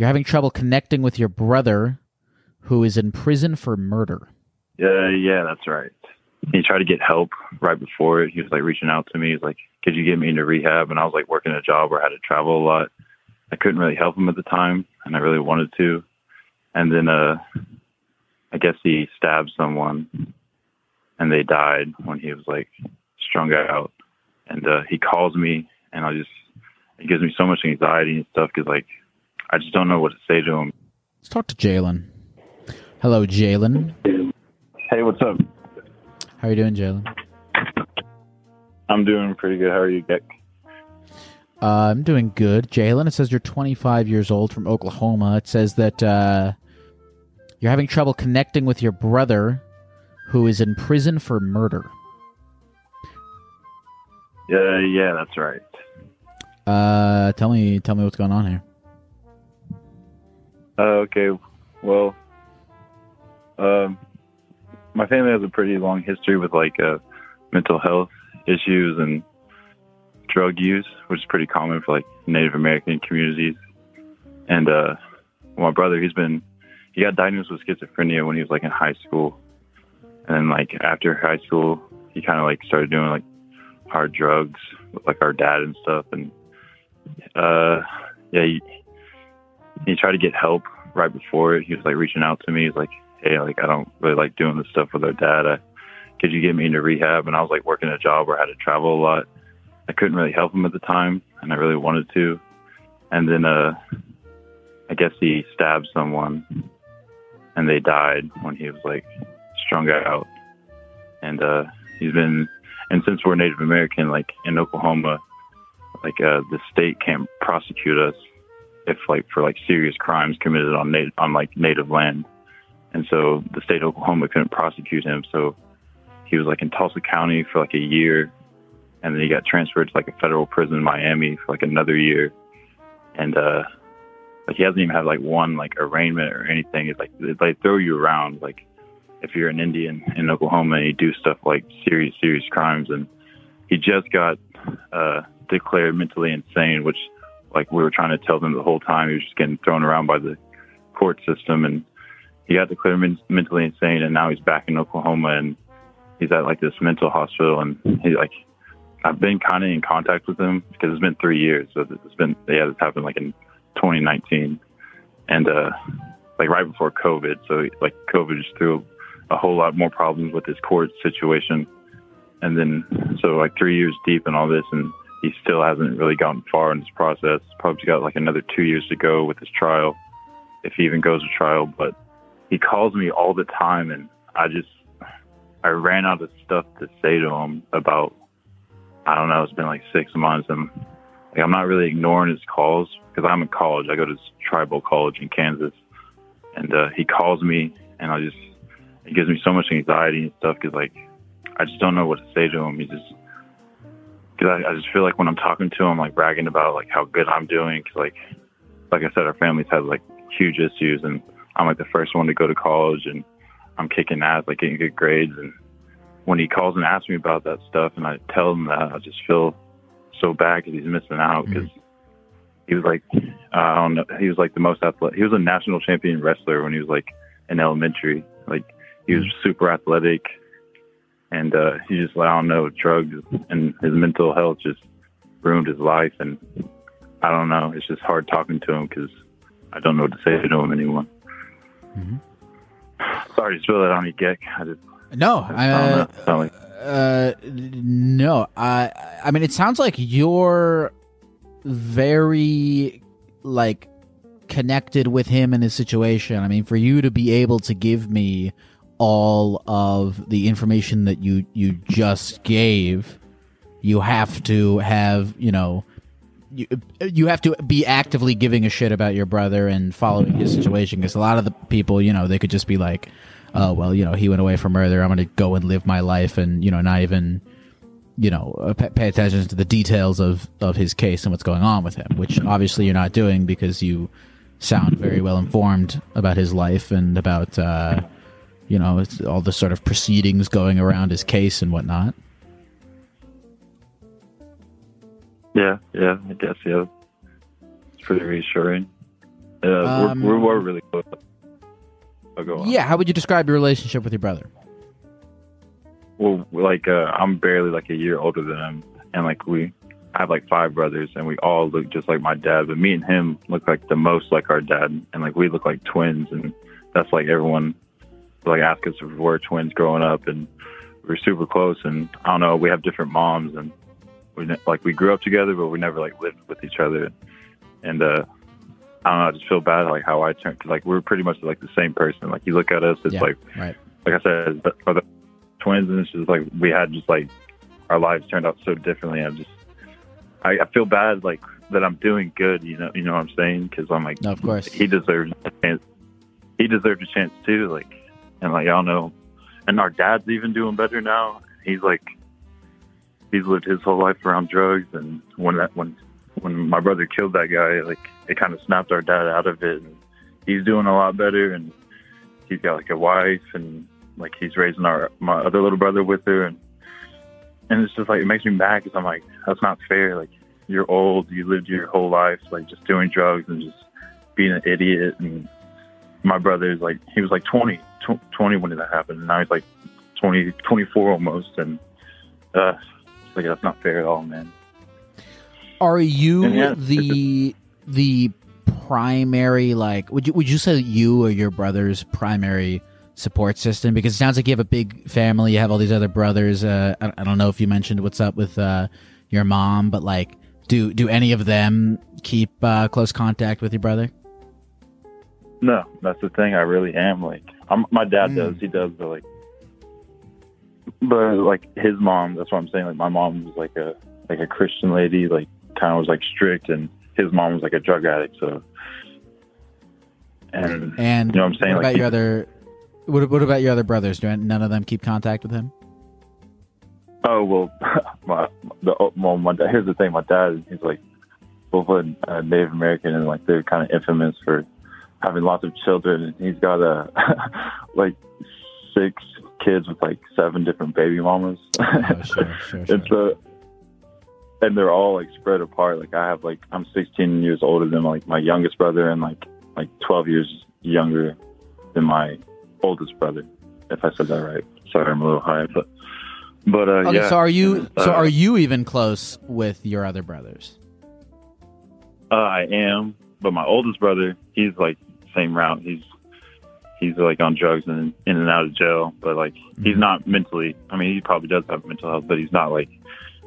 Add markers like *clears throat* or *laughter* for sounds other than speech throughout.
You're having trouble connecting with your brother who is in prison for murder. Yeah, yeah, that's right. He tried to get help right before it. He was like reaching out to me. He's like, "Could you get me into rehab?" And I was like working a job where I had to travel a lot. I couldn't really help him at the time, and I really wanted to. And then, uh, I guess he stabbed someone, and they died when he was like strung out. And uh, he calls me, and I just it gives me so much anxiety and stuff because like I just don't know what to say to him. Let's talk to Jalen. Hello, Jalen. Hey, what's up? How are you doing, Jalen? I'm doing pretty good. How are you, Dick? Uh, I'm doing good. Jalen, it says you're 25 years old from Oklahoma. It says that uh, you're having trouble connecting with your brother who is in prison for murder. Yeah, yeah, that's right. Uh, tell me, tell me what's going on here. Uh, okay, well, um, my family has a pretty long history with like uh, mental health issues and drug use, which is pretty common for like Native American communities. And uh, my brother, he's been he got diagnosed with schizophrenia when he was like in high school, and then like after high school, he kind of like started doing like hard drugs with like our dad and stuff. And uh, yeah, he, he tried to get help right before it. He was like reaching out to me. He's like, hey, like I don't really like doing this stuff with our dad. I, could you get me into rehab? And I was like working a job where I had to travel a lot. I couldn't really help him at the time, and I really wanted to. And then, uh, I guess he stabbed someone, and they died when he was like strung out. And uh, he's been, and since we're Native American, like in Oklahoma, like uh, the state can't prosecute us if like for like serious crimes committed on native on like native land. And so the state of Oklahoma couldn't prosecute him. So he was like in Tulsa County for like a year. And then he got transferred to like a federal prison in Miami for like another year. And, uh, like he hasn't even had like one like arraignment or anything. It's like they like, throw you around. Like if you're an Indian in Oklahoma and you do stuff like serious, serious crimes. And he just got, uh, declared mentally insane, which like we were trying to tell them the whole time. He was just getting thrown around by the court system and, he got declared men- mentally insane, and now he's back in Oklahoma, and he's at like this mental hospital, and he like I've been kind of in contact with him because it's been three years, so it's been yeah, this happened like in 2019, and uh like right before COVID, so like COVID just threw a whole lot more problems with his court situation, and then so like three years deep in all this, and he still hasn't really gotten far in his process. Probably got like another two years to go with his trial, if he even goes to trial, but he calls me all the time and I just I ran out of stuff to say to him about I don't know, it's been like six months and like I'm not really ignoring his calls because I'm in college. I go to tribal college in Kansas and uh he calls me and I just it gives me so much anxiety and stuff because like I just don't know what to say to him. He just because I, I just feel like when I'm talking to him, like bragging about like how good I'm doing. Cause like, like I said, our family's had like huge issues, and I'm like the first one to go to college and I'm kicking ass, like getting good grades. And when he calls and asks me about that stuff and I tell him that, I just feel so bad because he's missing out because mm-hmm. he was like, I don't know, he was like the most athletic. He was a national champion wrestler when he was like in elementary. Like he was super athletic and uh, he just, I don't know, drugs and his mental health just ruined his life. And I don't know. It's just hard talking to him because I don't know what to say to him anymore. Mm-hmm. *sighs* Sorry to spill that on you, Geck. I just No, I I, don't know. Like- uh, no. I, I mean, it sounds like you're very like connected with him and his situation. I mean, for you to be able to give me all of the information that you you just gave, you have to have you know. You, you have to be actively giving a shit about your brother and following his situation because a lot of the people, you know, they could just be like, oh well you know he went away for murder i'm gonna go and live my life and you know not even you know uh, pay, pay attention to the details of of his case and what's going on with him which obviously you're not doing because you sound very well informed about his life and about uh you know it's all the sort of proceedings going around his case and whatnot Yeah, yeah, I guess yeah. It's pretty reassuring. Yeah, Um, we're, we're really close. I'll go on. yeah how would you describe your relationship with your brother Well, like uh, I'm barely like a year older than him, and like we I have like five brothers, and we all look just like my dad. But me and him look like the most like our dad, and like we look like twins, and that's like everyone like ask us if we're twins growing up, and we're super close. And I don't know, we have different moms, and we like we grew up together, but we never like lived with each other. And uh, I don't know, I just feel bad like how I turned because like we're pretty much like the same person. Like you look at us, it's Yeah, like right like I said, for the twins, and it's just like we had just like our lives turned out so differently. I'm just, I, I feel bad like that I'm doing good. You know, you know what I'm saying? Because I'm like, no of course he deserves a chance. He deserved a chance too. Like, and like don't know, and our dad's even doing better now. He's like, he's lived his whole life around drugs, and when that when when my brother killed that guy, like it kind of snapped our dad out of it. And he's doing a lot better, and he's got like a wife, and like he's raising our my other little brother with her, and and it's just like it makes me mad because I'm like that's not fair. Like you're old, you lived your whole life like just doing drugs and just being an idiot, and my brother's like he was like 20, tw- 20 when did that happened, and now he's like 20, 24 almost, and uh, like that's not fair at all, man. Are you yeah, the the primary like would you would you say that you or your brother's primary support system because it sounds like you have a big family you have all these other brothers uh I, I don't know if you mentioned what's up with uh your mom but like do do any of them keep uh close contact with your brother No, that's the thing. I really am like I'm, my dad Mm. does. He does, but like, but like his mom. That's what I'm saying. Like my mom was like a like a Christian lady, like kind of was like strict, and his mom was like a drug addict. So, and and You know what I'm saying? what Like, about your he- other what, what about your other brothers do none of them keep contact with him oh well, *laughs* my the well, my dad, here's the thing. My dad, he's like both a uh, Native American, and like they're kind of infamous for having lots of children. And he's got a *laughs* like six kids with like seven different baby mamas. oh sure *laughs* sure, sure. it's a and they're all like spread apart like i have like i'm 16 years older than like my youngest brother and like like 12 years younger than my oldest brother if i said that right sorry i'm a little high but but uh okay yeah so are you so Uh, are you even close with your other brothers uh, i am but my oldest brother he's like same route. He's he's like on drugs and in and out of jail but like he's not mentally i mean he probably does have mental health but he's not like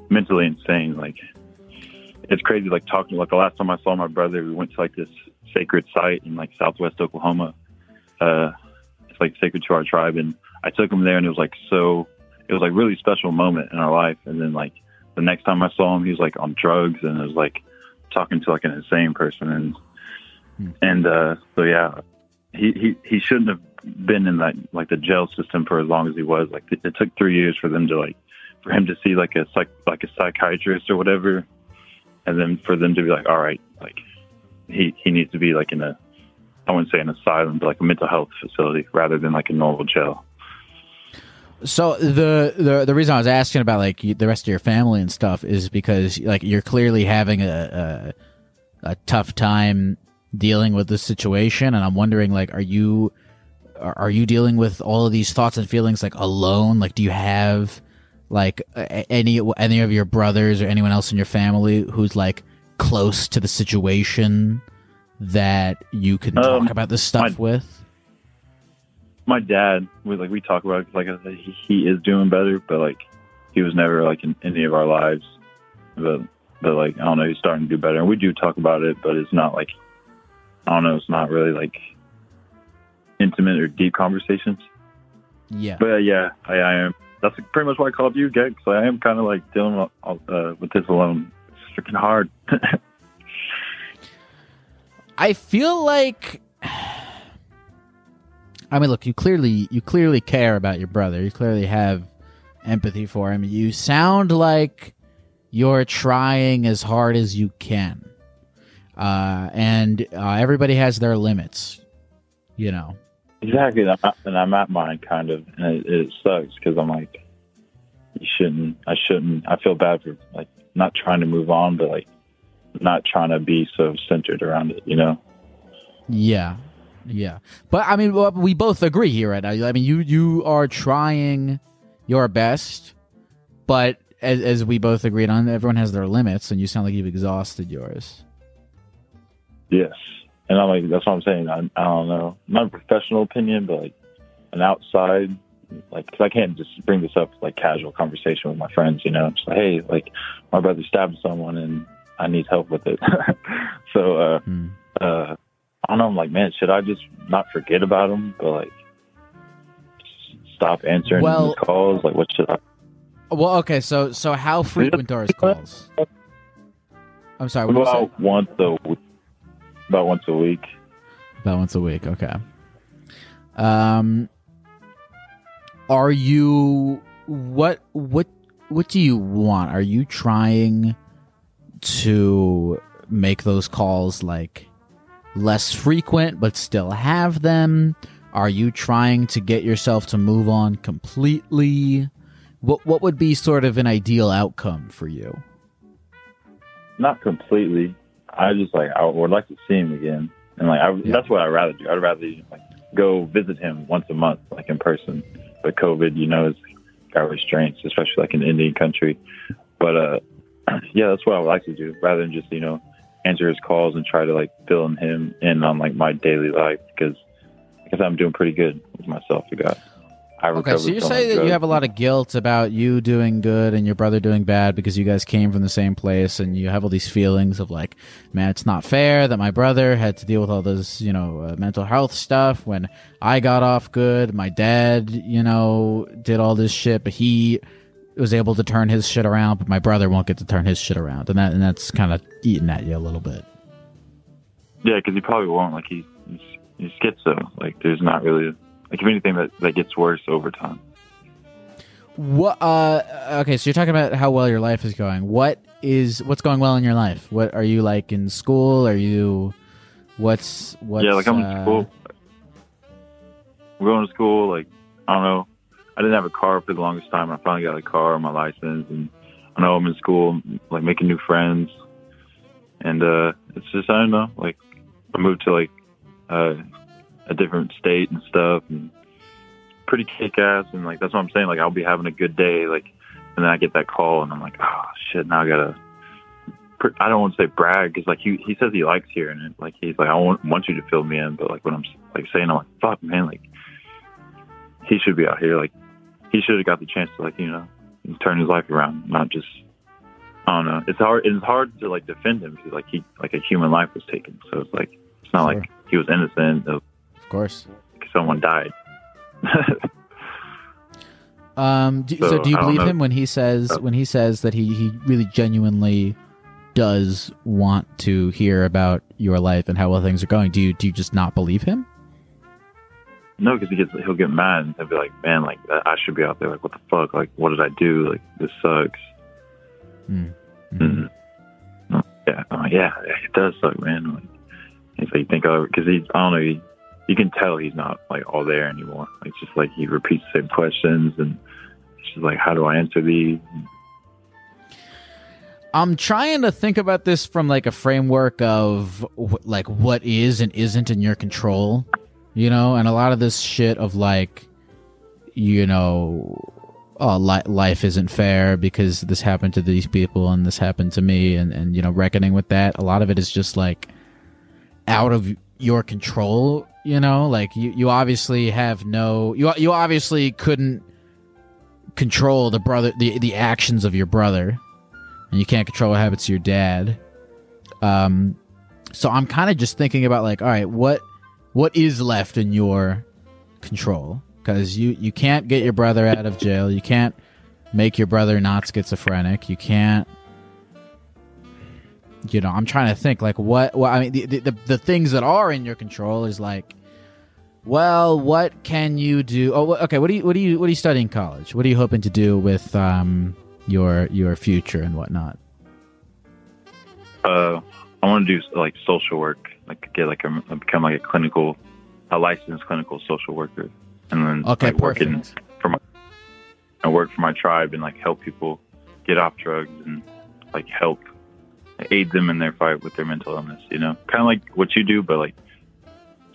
mentally insane. Like it's crazy like talking like the last time i saw my brother we went to like this sacred site in like southwest oklahoma. Uh it's like sacred to our tribe and i took him there and it was like so it was like really special moment in our life. And then like the next time i saw him he was like on drugs and it was like talking to like an insane person. And. And uh so yeah he, he he shouldn't have been in that like the jail system for as long as he was. Like it, it took three years for them to like for him to see like a psych like a psychiatrist or whatever and then for them to be like all right like he he needs to be like in a i wouldn't say an asylum but like a mental health facility rather than like a normal jail. So the the the reason I was asking about like the rest of your family and stuff is because like you're clearly having a a, a tough time dealing with this situation, and I'm wondering like, are you are you dealing with all of these thoughts and feelings like alone? Like, do you have like any any of your brothers or anyone else in your family who's like close to the situation that you can Um, talk about this stuff my- with? my dad we like we talk about it, like he, he is doing better, but like he was never like in any of our lives. But but like I don't know, he's starting to do better, and we do talk about it, but it's not like I don't know, it's not really like intimate or deep conversations. Yeah. But uh, yeah, I, I am. That's pretty much why I called you, Geg. So I am kind of like dealing with, uh, with this alone. It's freaking hard. *laughs* I feel like *sighs* I mean look, you clearly you clearly care about your brother. You clearly have empathy for him. You sound like you're trying as hard as you can. Uh, and uh, everybody has their limits, you know. Exactly, and I'm at, and I'm at mine kind of, and it, it sucks because I'm like, you shouldn't. I shouldn't. I feel bad for like not trying to move on, but like not trying to be so centered around it. You know? Yeah, yeah. But I mean, well, we both agree here right now. I mean, you you are trying your best, but as, as we both agreed on, everyone has their limits, and you sound like you've exhausted yours. Yes. And I'm like, that's what I'm saying. I, I don't know, not a professional opinion, but like an outside, like, cause I can't just bring this up like casual conversation with my friends. You know, just like, hey, like my brother stabbed someone and I need help with it. *laughs* so, uh, Hmm. uh, I don't know. I'm like, man, should I just not forget about him, but like stop answering Well- his calls? Like, what should I? Well, okay. So so how frequent are his calls? I'm sorry. What did you say? About once a w- about once a week. About once a week. Okay. Um, are you what what what do you want? Are you trying to make those calls like less frequent but still have them? Are you trying to get yourself to move on completely? What what would be sort of an ideal outcome for you? not completely. I just like I would like to see him again, and like I, Yeah. that's what I'd rather do. I'd rather like go visit him once a month, like in person. But COVID, you know, is got restraints, especially like in Indian country. But uh, *clears throat* yeah, that's what I would like to do, rather than just you know answer his calls and try to like fill him in on like my daily life because because I'm doing pretty good with myself. I got. I Okay, so you're saying that you have a lot of guilt about you doing good and your brother doing bad because you guys came from the same place and you have all these feelings of like, man, it's not fair that my brother had to deal with all this, you know, uh, mental health stuff when I got off good. My dad, you know, did all this shit, but he was able to turn his shit around, but my brother won't get to turn his shit around, and that and that's kind of eating at you a little bit. Yeah, because he probably won't. Like he's he's, he's schizo. Like there's not really like if anything that that gets worse over time. What? Uh, okay, so you're talking about how well your life is going. What is what's going well in your life? What are you like in school? Are you? What's what's? yeah, like I'm uh, in school. We're going to school. Like I don't know. I didn't have a car for the longest time. I finally got a car, my license, and I know I'm in school, like making new friends. And uh it's just I don't know. Like I moved to like uh, a different state and stuff, and pretty kick ass. And like that's what I'm saying. Like I'll be having a good day, like, and then I get that call, and I'm like, oh shit, now I gotta. I don't want to say brag because like he he says he likes hearing it. Like he's like I want want you to fill me in, but like when I'm like saying I'm like fuck man, like he should be out here. Like he should have got the chance to like you know turn his life around, not just. I don't know. It's hard. It's hard to like defend him because like he like a human life was taken. So it's like it's not Sure. like he was innocent of Of course. someone died. *laughs* Um. Do, so, So, do you believe know. him when he says Uh, when he says that he he really genuinely does want to hear about your life and how well things are going? Do you do you just not believe him? no, because he gets he'll get mad and he'll be like, "Man, like I should be out there. Like what the fuck? Like what did I do? Like this sucks." Mm. Mm. Yeah, I'm like, yeah, it does suck, man. Like, he's like, you think because he, I don't know, he, you can tell he's not like all there anymore. It's just like he repeats the same questions, and she's like, how do I answer these? I'm trying to think about this from like a framework of like what is and isn't in your control, you know, and a lot of this shit of like, you know, oh li- life isn't fair because this happened to these people and this happened to me and and you know reckoning with that a lot of it is just like out of your control you know like you you obviously have no you you obviously couldn't control the brother the the actions of your brother and you can't control what happens to your dad um so i'm kind of just thinking about like all right what what is left in your control because you you can't get your brother out of jail. You can't make your brother not schizophrenic. You can't. You know, I'm trying to think like what. Well, I mean, the, the the things that are in your control is like, well, what can you do? Oh, okay. What do you what do you what are you studying in college? What are you hoping to do with um your your future and whatnot? Uh, I want to do like social work, like get like a become like a clinical, a licensed clinical social worker and then okay, like, working for my I work for my tribe and like help people get off drugs and like help aid them in their fight with their mental illness. You know, kind of like what you do, but like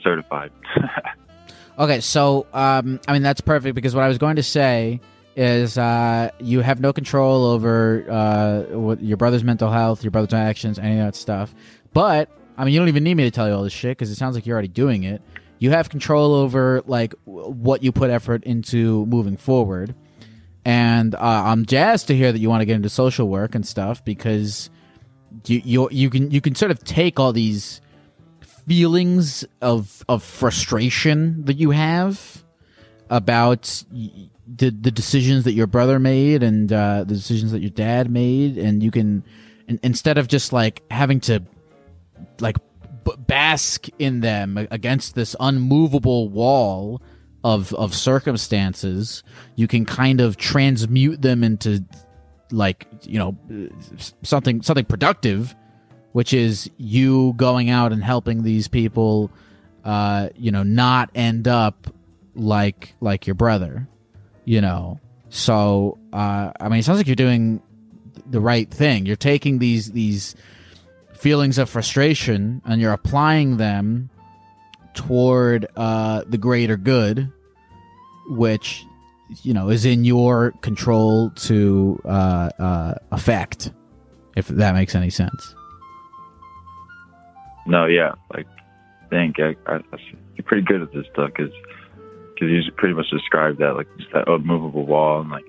certified. *laughs* okay, so um, I mean that's perfect because what I was going to say is uh, you have no control over uh, your brother's mental health, your brother's actions, any of that stuff. But I mean, you don't even need me to tell you all this shit because it sounds like you're already doing it you have control over like what you put effort into moving forward and uh, i'm jazzed to hear that you want to get into social work and stuff because you you, you can you can sort of take all these feelings of of frustration that you have about the the decisions that your brother made and uh, the decisions that your dad made. And you can instead of just like having to like bask in them against this unmovable wall of of circumstances you can kind of transmute them into like you know something something productive which is you going out and helping these people uh you know not end up like like your brother you know? So uh i mean it sounds like you're doing the right thing. You're taking these these feelings of frustration and you're applying them toward uh, the greater good, which you know is in your control to uh, uh, affect. If that makes any sense. No, yeah, like, think I, I, you're pretty good at this stuff because because you pretty much described that like just that unmovable wall and like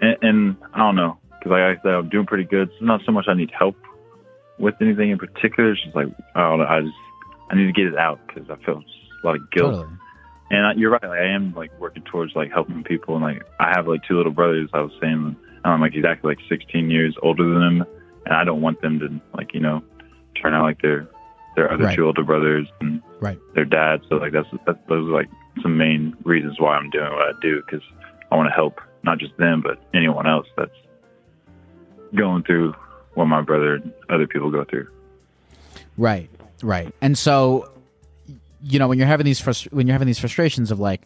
and, and I don't know because like I said I'm doing pretty good. It's not so much I need help with anything in particular. It's just like I don't know. I just I need to get it out because I feel a lot of guilt. Totally. And I, you're right. Like, I am like working towards like helping people, and like I have like two little brothers. I was saying, I'm like exactly like 16 years older than them, and I don't want them to like you know turn out like their their other Right. two older brothers and Right. their dad. So like that's, that's those are like some main reasons why I'm doing what I do because I want to help not just them but anyone else that's going through what my brother and other people go through. Right, right. And so, you know, when you're having these frust- when you're having these frustrations of like,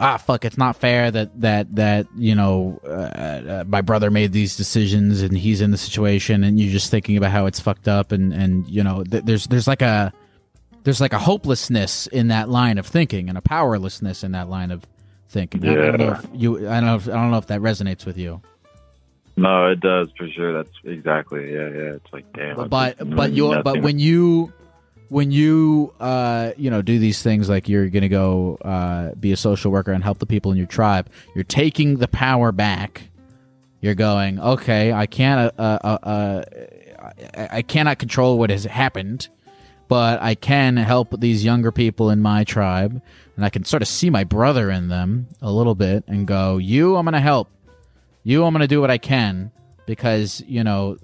ah, fuck, it's not fair that that that you know, uh, uh, my brother made these decisions and he's in the situation, and you're just thinking about how it's fucked up, and and you know, th- there's there's like a there's like a hopelessness in that line of thinking and a powerlessness in that line of thinking. I don't know Yeah. if you, I don't know, if, I don't know if that resonates with you. No, it does for sure. That's exactly yeah, yeah. It's like damn. But but you but when you when you uh you know do these things like you're gonna go uh be a social worker and help the people in your tribe you're taking the power back. You're going okay i can't uh, uh, uh I, I cannot control what has happened but i can help these younger people in my tribe and i can sort of see my brother in them a little bit and go you i'm gonna help. You i'm gonna do what i can because you know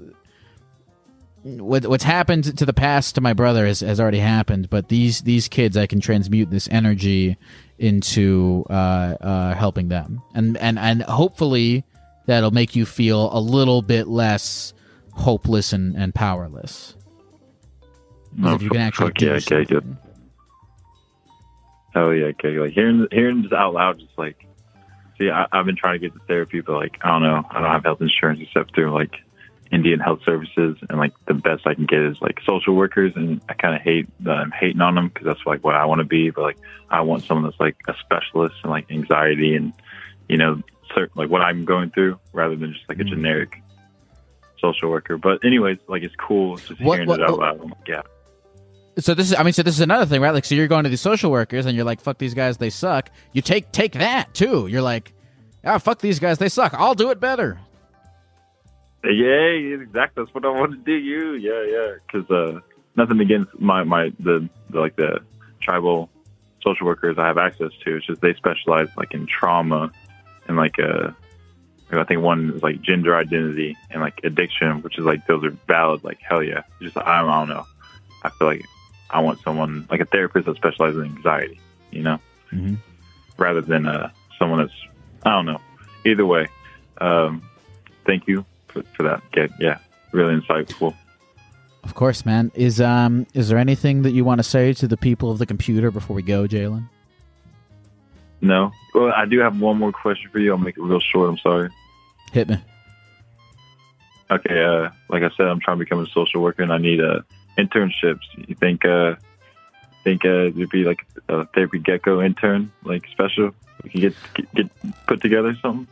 what, what's happened to the past to my brother has, has already happened but these these kids i can transmute this energy into uh, uh, helping them and and and hopefully that'll make you feel a little bit less hopeless and, and powerless No, if you can actually fuck yeah, okay, good. Oh yeah, okay. Like hearing hearing this out loud, just like, see, I, I've been trying to get to therapy, but like, I don't know, I don't have health insurance except through like Indian Health Services, and like the best I can get is like social workers, and I kind of hate that I'm hating on them because that's like what I want to be, but like I want someone that's like a specialist in like anxiety and you know cer- like what I'm going through rather than just like a Mm. generic social worker. But anyways, like it's cool just What- hearing what- it out loud. Like, yeah. So this is, I mean, so this is another thing, right? Like, so you're going to these social workers and you're like, "Fuck these guys, they suck." You take take that too. You're like, "Ah, fuck these guys, they suck. I'll do it better." Yeah, exactly. That's what I want to do. You, yeah, yeah. Because uh, nothing against my my the, the like the tribal social workers I have access to. It's just they specialize like in trauma and like uh, I think one is like gender identity and like addiction, which is like those are valid. Like hell yeah. Just I don't, I don't know. I feel like I want someone like a therapist that specializes in anxiety. You know, Mhm. rather than uh someone that's I don't know. Either way, um, thank you for, for that. Yeah, yeah, really insightful. Of course, man. Is um is there anything that you want to say to the people of the computer before we go, Jalen? No, well, I do have one more question for you. I'll make it real short. I'm sorry. Hit me. Okay, uh, like I said, I'm trying to become a social worker, and I need uh, internships. You think uh, think uh, there'd be like a therapy gecko intern, like special? We can get get, get put together something.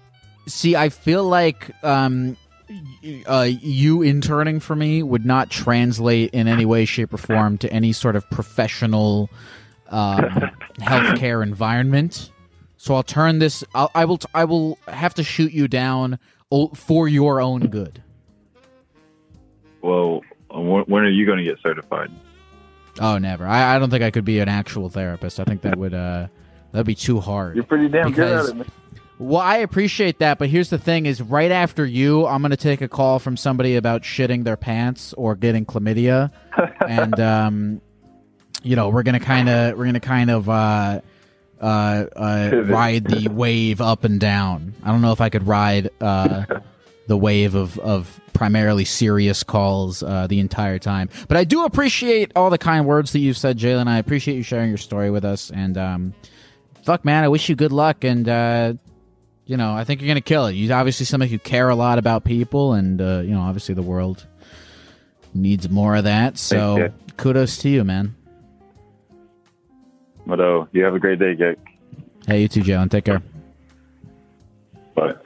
See, I feel like um, uh, you interning for me would not translate in any way, shape, or form to any sort of professional um, *laughs* healthcare environment. So I'll turn this. I'll, I will. I will have to shoot you down for your own good. Well, uh, when, when are you going to get certified? Oh, never. I, I don't think I could be an actual therapist. I think that *laughs* would uh, that'd be too hard. You're pretty damn good at it. Man. Well, I appreciate that, but here's the thing: is right after you, I'm going to take a call from somebody about shitting their pants or getting chlamydia, *laughs* and um, you know, we're gonna kind of we're gonna kind of uh, uh, uh, ride the *laughs* wave up and down. I don't know if I could ride uh, *laughs* the wave of of primarily serious calls uh, the entire time, but I do appreciate all the kind words that you've said, Jalen. I appreciate you sharing your story with us, and um, fuck, man, I wish you good luck and. You know, I think you're gonna kill it. You're obviously somebody who care a lot about people, and uh, you know, obviously the world needs more of that. So Thank kudos to you, man. But oh, you have a great day, Gek. Hey, you too, Jalen. Take care. Bye.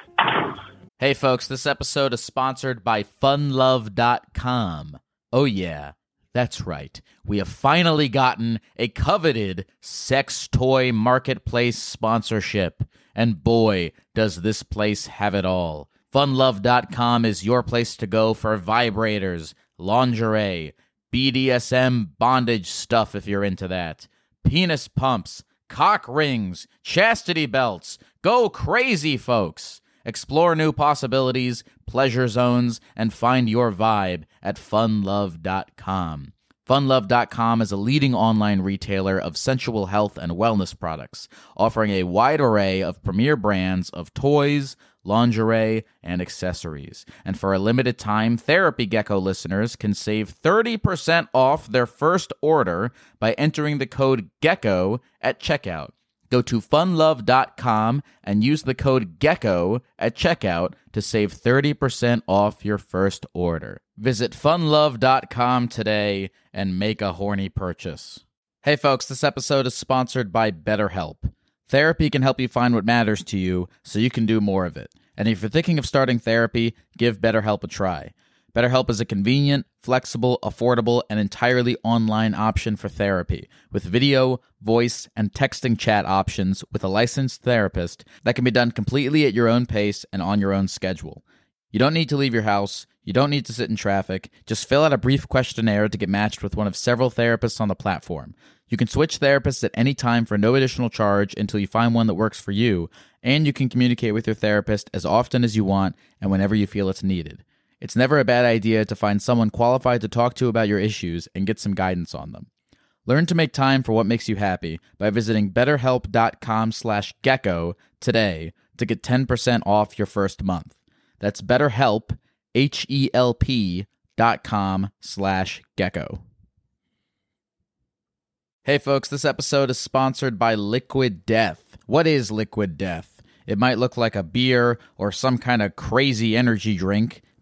Hey, folks, this episode is sponsored by funlove.com. Oh, yeah, that's right. We have finally gotten a coveted sex toy marketplace sponsorship. And boy, does this place have it all. Funlove.com is your place to go for vibrators, lingerie, BDSM bondage stuff if you're into that, penis pumps, cock rings, chastity belts. Go crazy, folks. Explore new possibilities, pleasure zones, and find your vibe at funlove.com. Funlove.com is a leading online retailer of sensual health and wellness products, offering a wide array of premier brands of toys, lingerie, and accessories. And for a limited time, Therapy Gecko listeners can save 30% off their first order by entering the code GECKO at checkout. Go to funlove.com and use the code GECKO at checkout to save 30% off your first order. Visit funlove.com today and make a horny purchase. Hey folks, this episode is sponsored by BetterHelp. Therapy can help you find what matters to you so you can do more of it. And if you're thinking of starting therapy, give BetterHelp a try. BetterHelp is a convenient, flexible, affordable, and entirely online option for therapy with video, voice, and texting chat options with a licensed therapist that can be done completely at your own pace and on your own schedule. You don't need to leave your house. You don't need to sit in traffic. Just fill out a brief questionnaire to get matched with one of several therapists on the platform. You can switch therapists at any time for no additional charge until you find one that works for you, and you can communicate with your therapist as often as you want and whenever you feel it's needed. It's never a bad idea to find someone qualified to talk to about your issues and get some guidance on them. Learn to make time for what makes you happy by visiting betterhelp.com slash gecko today to get 10% off your first month. That's betterhelp, H-E-L-P dot com slash gecko. Hey folks, this episode is sponsored by Liquid Death. What is Liquid Death? It might look like a beer or some kind of crazy energy drink,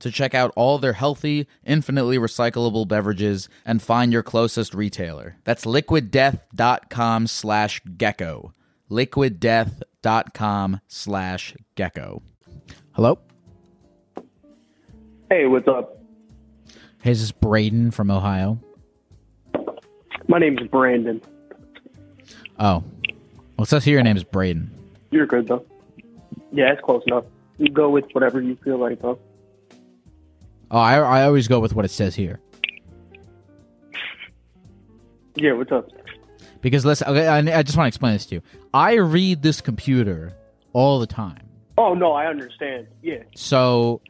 to check out all their healthy, infinitely recyclable beverages and find your closest retailer. That's liquiddeath.com slash gecko. liquiddeath.com slash gecko. Hello? Hey, what's up? Hey, this is Braden from Ohio. My name's Brandon. Oh. Well, it says here your name is Braden. You're good though. Yeah, it's close enough. You go with whatever you feel like, though. Oh, I, I always go with what it says here. *laughs* Yeah, what's up? Because listen, okay, I, I just want to explain this to you. I read this computer all the time. Oh no, I understand. Yeah. So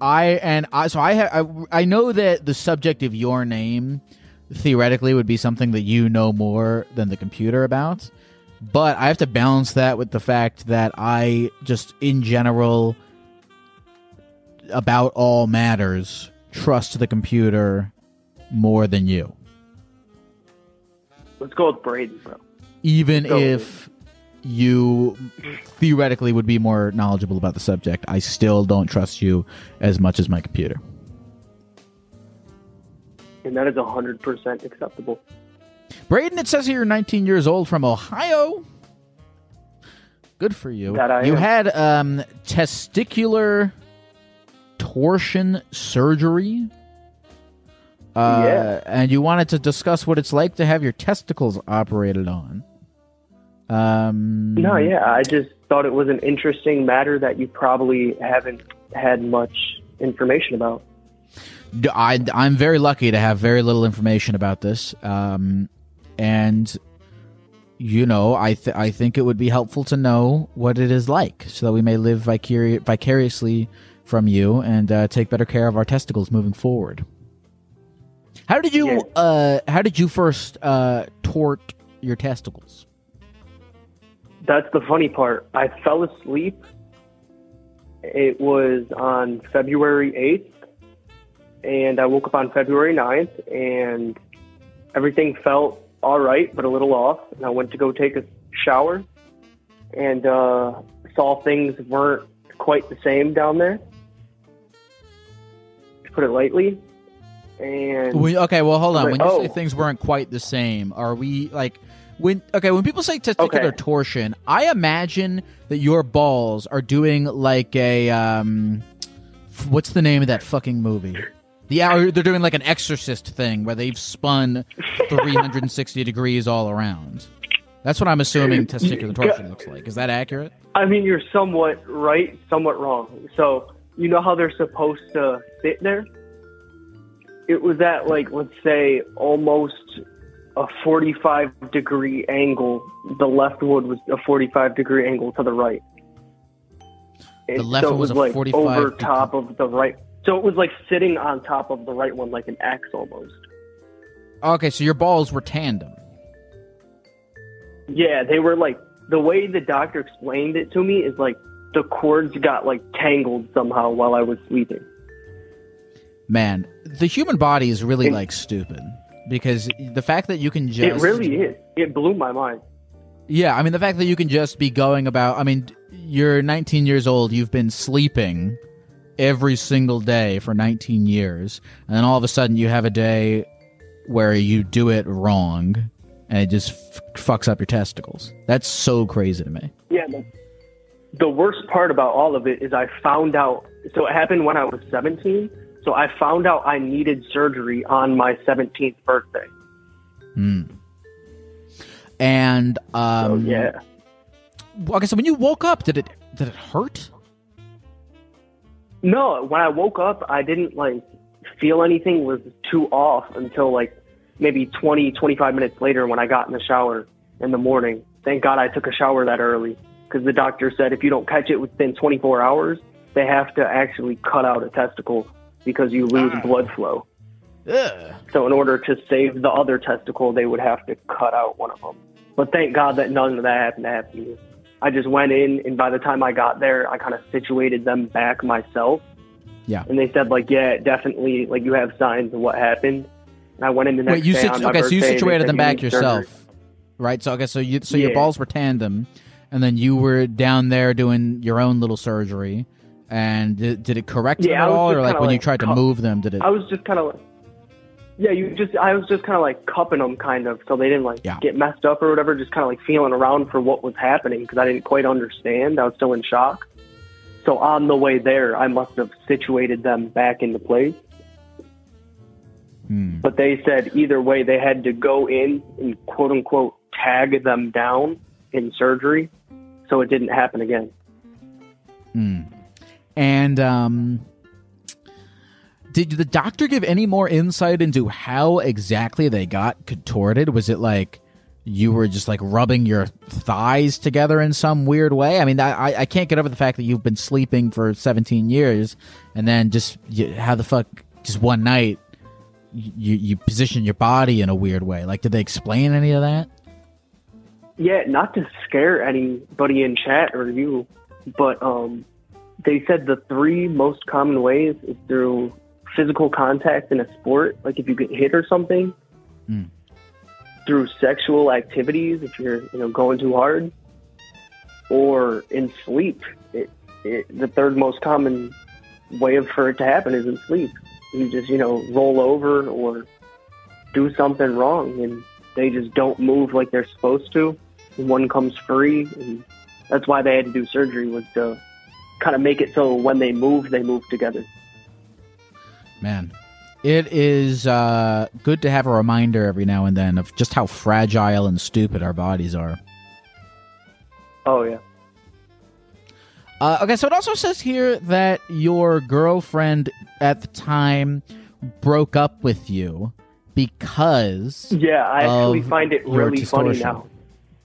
I and I so I ha, I, I know that the subject of your name theoretically would be something that you know more than the computer about. But I have to balance that with the fact that I just in general about all matters trust the computer more than you. Let's go with Braden, bro. Even if you theoretically would be more knowledgeable about the subject, I still don't trust you as much as my computer. And that is hundred percent acceptable. Braden, it says here you're 19 years old from Ohio. Good for you. You am. had um, testicular torsion surgery. Uh, Yeah. And you wanted to discuss what it's like to have your testicles operated on. Um, No, yeah, I just thought it was an interesting matter that you probably haven't had much information about. I'm very lucky to have very little information about this. Um, and, you know, I, th- I think it would be helpful to know what it is like so that we may live vicari- vicariously from you and uh, take better care of our testicles moving forward. How did you Yeah. uh, how did you first uh, tort your testicles? That's the funny part. I fell asleep. It was on February 8th, and I woke up on February 9th, and everything felt all right, but a little off. And I went to go take a shower and uh, saw things weren't quite the same down there, put it lightly. And We, okay, well, hold on. Like, when you say oh. things weren't quite the same, are we like when? Okay, when people say testicular Okay. torsion, I imagine that your balls are doing like a um, what's the name of that fucking movie? The hour they're doing like an exorcist thing where they've spun 360 *laughs* degrees all around. That's what I'm assuming testicular torsion looks like. Is that accurate? I mean, you're somewhat right, somewhat wrong. So, you know how they're supposed to sit there? It was at, like, let's say, almost a 45 degree angle. The left wood was a 45 degree angle to the right. And The left so it was was, a like 45 over deg- top of the right. So it was like sitting on top of the right one, like an X almost. Okay, so your balls were tandem. Yeah, they were like the way the doctor explained it to me is like the cords got like tangled somehow while I was sleeping. Man, the human body is really It- like stupid because the fact that you can just It really is. It blew my mind. Yeah, I mean the fact that you can just be going about I mean you're 19 years old, you've been sleeping every single day for 19 years, and then all of a sudden you have a day where you do it wrong and it just f- fucks up your testicles. That's so crazy to me. Yeah. The, the worst part about all of it is I found out. So it happened when I was 17. So I found out I needed surgery on my 17th birthday. Hmm. And um Oh, yeah. Okay, so when you woke up, did it did it hurt? No, when I woke up, I didn't like feel anything was too off until like maybe 20, 25 minutes later when I got in the shower in the morning. Thank God I took a shower that early because the doctor said if you don't catch it within 24 hours, they have to actually cut out a testicle because you lose ah. blood flow. Ugh. So in order to save the other testicle, they would have to cut out one of them. But thank God that none of that happened to happen me. I just went in, and by the time I got there, I kind of situated them back myself. Yeah. And they said like, yeah, definitely, like you have signs of what happened. And I went in the next Wait, you day sit- on okay? So you situated them back need surgery. yourself, right? So okay, so you so your balls were tandem, and then you were down there doing your own little surgery. And did, did it correct Yeah, them at all, or like when you tried to move them, did it? I was just kind of like, yeah, you just, I was just kind of like cupping them, kind of, so they didn't like Yeah. get messed up or whatever. Just kind of like feeling around for what was happening because I didn't quite understand. I was still in shock. So on the way there, I must have situated them back into place. Hmm. But they said either way, they had to go in and quote unquote tag them down in surgery, so it didn't happen again. Hmm. And um, did the doctor give any more insight into how exactly they got contorted? Was it like you were just like rubbing your thighs together in some weird way? I mean, I I- I can't get over the fact that you've been sleeping for 17 years, and then just you, how the fuck just one night you you position your body in a weird way. Like, did they explain any of that? Yeah, not to scare anybody in chat or you, but um, they said the three most common ways is through physical contact in a sport, like if you get hit or something, Mm. through sexual activities if you're you know going too hard, or in sleep. It, it, the third most common way of for it to happen is in sleep. You just you know roll over or do something wrong and they just don't move like they're supposed to. One comes free, and that's why they had to do surgery was to kind of make it so when they move, they move together. Man, it is uh, good to have a reminder every now and then of just how fragile and stupid our bodies are. Oh yeah, Uh, okay, so it also says here that your girlfriend at the time broke up with you because. yeah. I actually find it really funny now.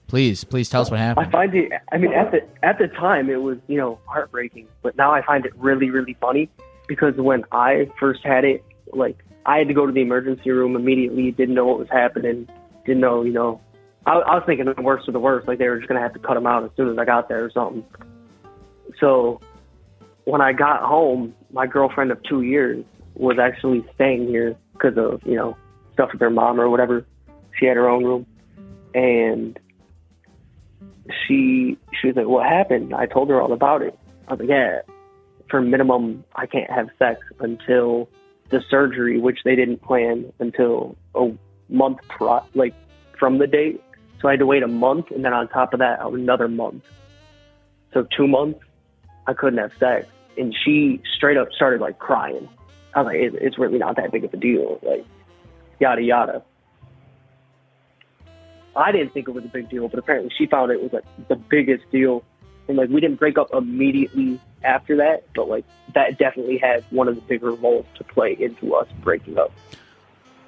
Please, please tell us what happened. I find it. I mean, at the at the time, it was you know heartbreaking, but now I find it really really funny because when I first had it, like I had to go to the emergency room immediately. Didn't know what was happening. Didn't know, you know. I, I was thinking the worst of the worst, like they were just gonna have to cut him out as soon as I got there or something. So when I got home, my girlfriend of two years was actually staying here because of you know stuff with her mom or whatever. She had her own room, and she she was like, "What happened?" I told her all about it. I was like, "Yeah, for minimum, I can't have sex until the surgery, which they didn't plan until a month pro- like from the date. So I had to wait a month, and then on top of that, another month. So two months, I couldn't have sex, and she straight up started like crying. I was like, "It- "It's really not that big of a deal," like yada yada. I didn't think it was a big deal, but apparently she found it was like the biggest deal. And like we didn't break up immediately after that, but like that definitely had one of the bigger roles to play into us breaking up.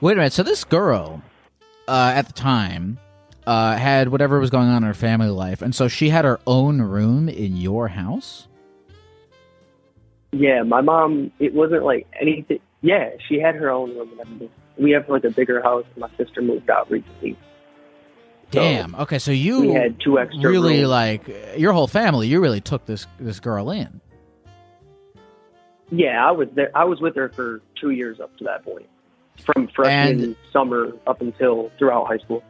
Wait a minute. So this girl, uh, at the time, uh, had whatever was going on in her family life, and so she had her own room in your house. Yeah, my mom. It wasn't like anything. Yeah, she had her own room and everything. We have like a bigger house. My sister moved out recently. So, Damn. Okay, so you had two extra really rooms. like your whole family. You really took this this girl in. Yeah, I was there. I was with her for two years up to that point, from freshman And- summer up until throughout high school.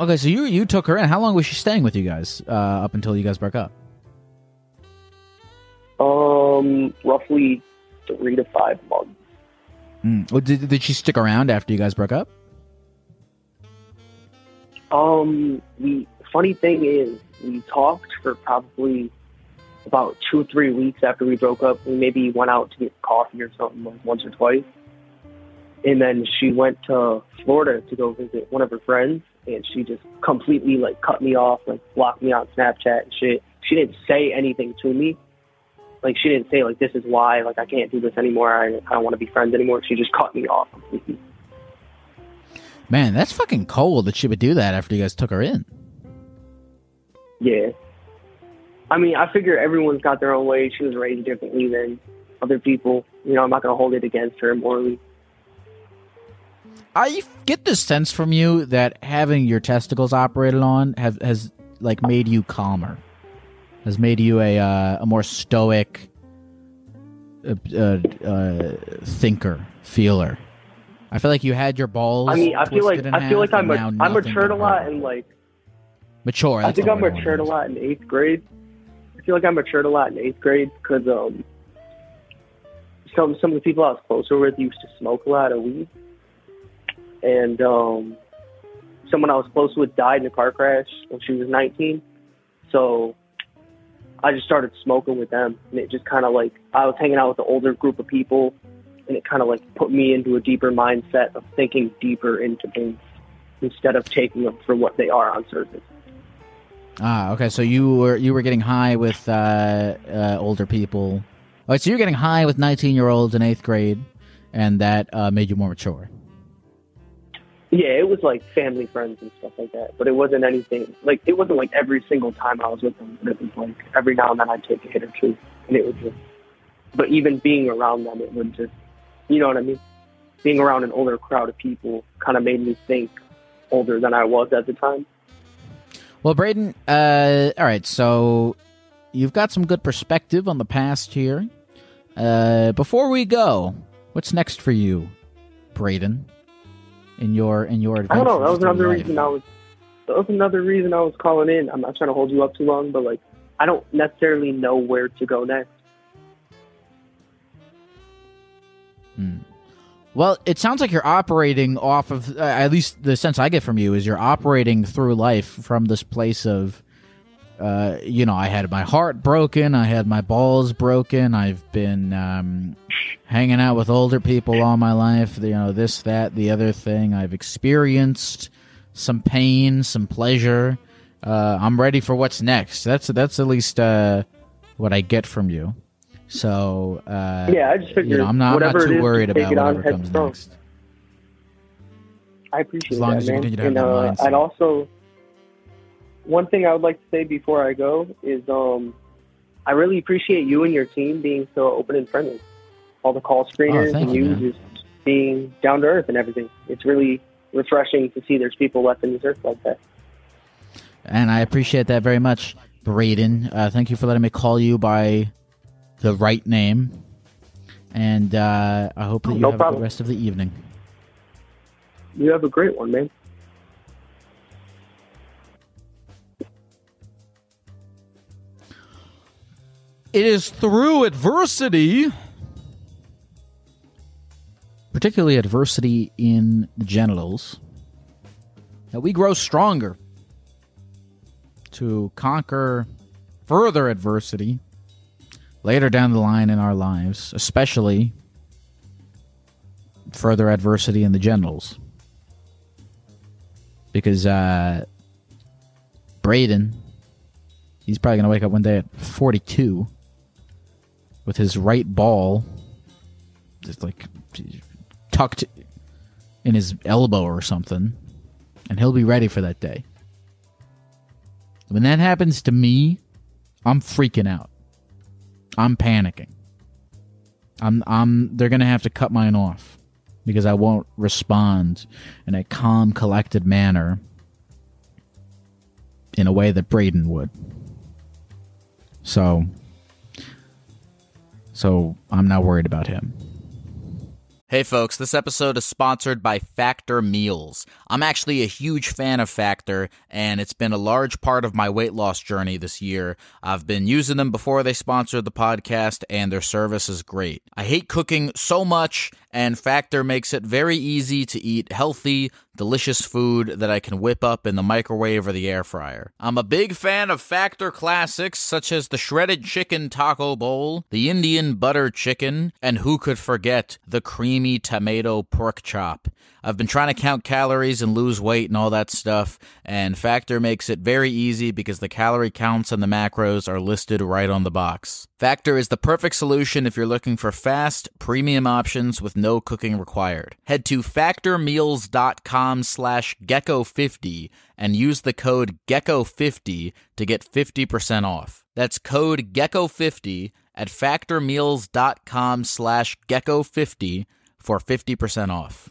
Okay, so you you took her in. How long was she staying with you guys uh, up until you guys broke up? Um, roughly three to five months. Mm. Well, did did she stick around after you guys broke up? Um, we funny thing is, we talked for probably about two, or three weeks after we broke up. We maybe went out to get coffee or something like once or twice. And then she went to Florida to go visit one of her friends, and she just completely like cut me off, like blocked me on Snapchat and shit. She didn't say anything to me, like she didn't say like this is why like I can't do this anymore. I, I don't want to be friends anymore. She just cut me off completely. Man, that's fucking cold that she would do that after you guys took her in. Yeah. I mean, I figure everyone's got their own way. She was raised differently than other people. You know, I'm not going to hold it against her morally. I get the sense from you that having your testicles operated on have, has like made you calmer, has made you a uh, a more stoic uh, uh, uh, thinker, feeler. I feel like you had your balls. I mean, I feel like I feel like I'm and ma- I nothing matured a lot and like mature. I think I word matured a lot in eighth grade. I feel like I matured a lot in eighth grade because um, some some of the people I was closer with used to smoke a lot of weed, and um, someone I was close with died in a car crash when she was 19. So I just started smoking with them, and it just kind of like I was hanging out with an older group of people, and it kind of like put me into a deeper mindset of thinking deeper into things instead of taking them for what they are on surface. Ah, okay. So you were you were getting high with uh, uh, older people. Oh, so you're getting high with 19 year olds in eighth grade, and that uh, made you more mature. Yeah, it was like family friends and stuff like that. But it wasn't anything like it wasn't like every single time I was with them. But it was like every now and then I'd take a hit or two, and it would just. But even being around them, it would just, you know what I mean. Being around an older crowd of people kind of made me think older than I was at the time. Well, Braden, uh, all right. So you've got some good perspective on the past here. Uh, before we go, what's next for you, Braden? In your in your I don't know. That was another life? reason I was. That was another reason I was calling in. I'm not trying to hold you up too long, but like, I don't necessarily know where to go next. Well, it sounds like you're operating off of uh, at least the sense I get from you is you're operating through life from this place of uh, you know, I had my heart broken, I had my balls broken, I've been um, hanging out with older people all my life, you know, this, that, the other thing. I've experienced some pain, some pleasure. Uh, I'm ready for what's next. That's that's at least uh, what I get from you. So uh, Yeah, I just figured you know, I'm not, I'm not too worried about whatever comes headstrong. next. I appreciate As long that, as you man. continue to have and that uh, mindset. I'd also one thing I would like to say before I go is um, I really appreciate you and your team being so open and friendly. All the call screeners Oh, and you, just being down to earth and everything. It's really refreshing to see there's people left in this earth like that. And I appreciate that very much, Braden. Uh, thank you for letting me call you by the right name. And uh, I hope that you No have a good problem. rest of the evening. You have a great one, man. It is through adversity, particularly adversity in the genitals, that we grow stronger to conquer further adversity later down the line in our lives, especially further adversity in the genitals. Because uh, Braden, he's probably going to wake up one day at 42 with his right ball just like tucked in his elbow or something, and he'll be ready for that day. When that happens to me, I'm freaking out. I'm panicking. I'm I'm they're going to have to cut mine off because I won't respond in a calm, collected manner in a way that Braden would. So so I'm not worried about him. Hey folks, this episode is sponsored by Factor Meals. I'm actually a huge fan of Factor, and it's been a large part of my weight loss journey this year. I've been using them before they sponsored the podcast, and their service is great. I hate cooking so much, and Factor makes it very easy to eat healthy, delicious food that I can whip up in the microwave or the air fryer. I'm a big fan of Factor classics such as the shredded chicken taco bowl, the Indian butter chicken, and who could forget the creamy tomato pork chop. I've been trying to count calories and lose weight and all that stuff, and Factor makes it very easy because the calorie counts and the macros are listed right on the box. Factor is the perfect solution if you're looking for fast, premium options with no cooking required. Head to factormeals.com slash gecko50 and use the code gecko50 to get 50% off. That's code gecko50 at factormeals.com slash gecko50 for 50% off.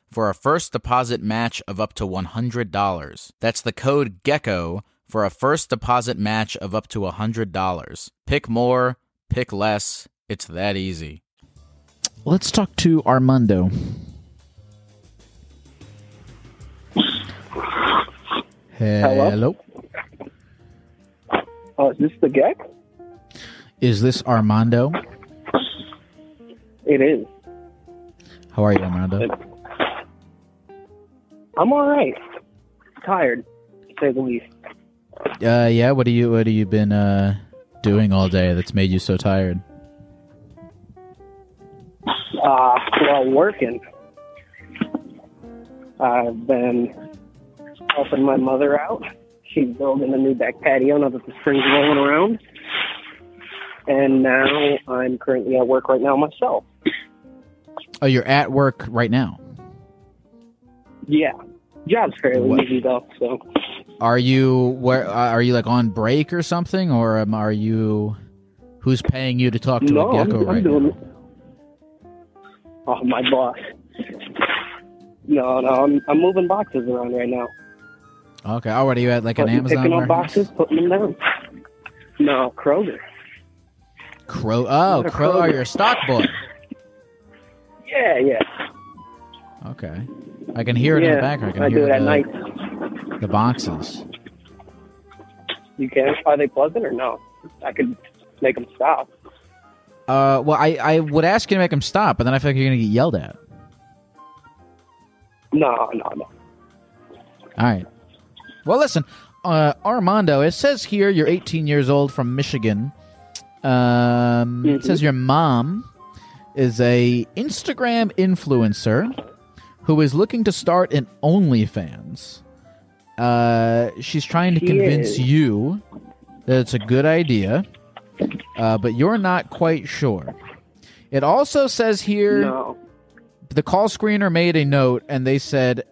for a first deposit match of up to $100. That's the code GECKO for a first deposit match of up to $100. Pick more, pick less. It's that easy. Let's talk to Armando. Hello. Uh, is this the Geck? Is this Armando? It is. How are you, Armando? I'm all right. Tired, to say the least. Uh, yeah. What do you What have you been uh doing all day that's made you so tired? Uh, well, working. I've been helping my mother out. She's building a new back patio now that the spring's rolling around. And now I'm currently at work right now myself. Oh, you're at work right now. Yeah. Job's fairly What? easy though, so Are you where? Uh, are you like on break or something, or um, are you? Who's paying you to talk to no, a gecko I'm, I'm right doing now? Oh, my boss. No, no, I'm, I'm moving boxes around right now. Okay. Oh, what are you at? Like an Amazon picking up boxes, putting them down. No, Kroger. Crow. Oh, What a Crow. Oh, Kroger. you're a stock boy. *laughs* Yeah, yeah. Okay. I can hear it in the background. I can I hear do it at the, night. the boxes. You can. Are they pleasant or no? I could make them stop. Uh, well, I, I would ask you to make them stop, but then I feel like you're gonna get yelled at. No, no, no. All right. Well, listen, uh, Armando. It says here you're 18 years old from Michigan. Um, It Mhm. says your mom is a Instagram influencer who is looking to start an OnlyFans. Uh, she's trying to She convince is. you that it's a good idea, uh, but you're not quite sure. It also says here No. the call screener made a note and they said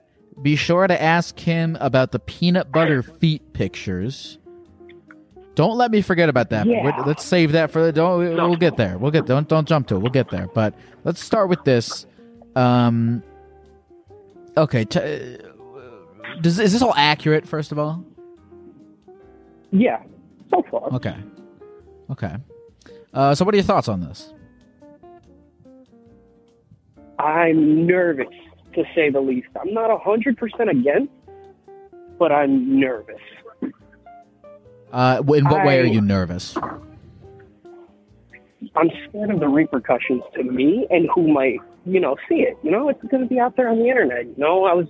be sure to ask him about the peanut butter feet pictures don't let me forget about that Yeah. Let's save that for don't we'll get there we'll get don't don't jump to it we'll get there but let's start with this um okay t- uh, does is this all accurate first of all Yeah. So far. okay okay uh, so what are your thoughts on this I'm nervous, to say the least. I'm not 100% against, but I'm nervous. uh, in what way are you nervous I'm scared of the repercussions to me and who might, you know, see it. You know, it's going to be out there on the internet. You know, I was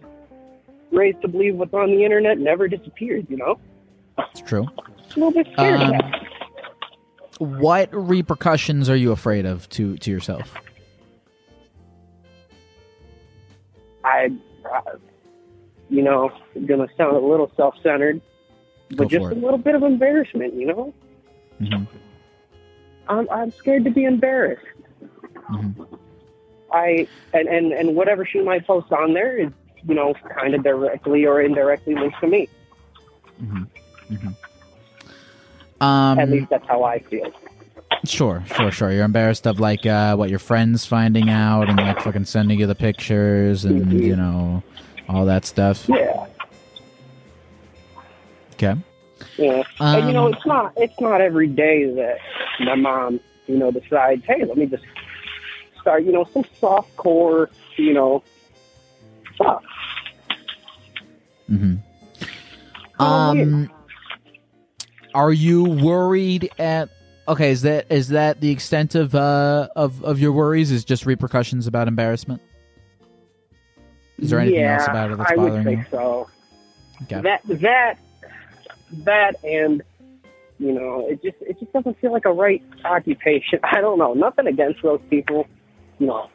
raised to believe what's on the internet never disappears, you know? it's true Just a little bit scared Um, what repercussions are you afraid of to to yourself? I, uh, you know, going to sound a little self centered, but just for a little bit of embarrassment, you know? Mhm. I'm, I'm scared to be embarrassed. Mhm. I and, and and whatever she might post on there is, you know, kind of directly or indirectly linked to me. Um, At least that's how I feel. Sure, sure, sure. You're embarrassed of like uh, what your friends finding out and like fucking sending you the pictures and Mhm. you know all that stuff. Yeah, Okay. yeah. and you know, Um, it's not it's not every day that my mom, you know, decides, hey, let me just start, you know, some soft core, you know, stuff. hmm Oh. Um, are you worried at? Okay, is that is that the extent of uh of of your worries? Is just repercussions about embarrassment? Is there anything yeah, else about it that's I would bothering you? so. Okay. That that that and you know, it just it just doesn't feel like a right occupation. *laughs* I don't know. Nothing against those people, no,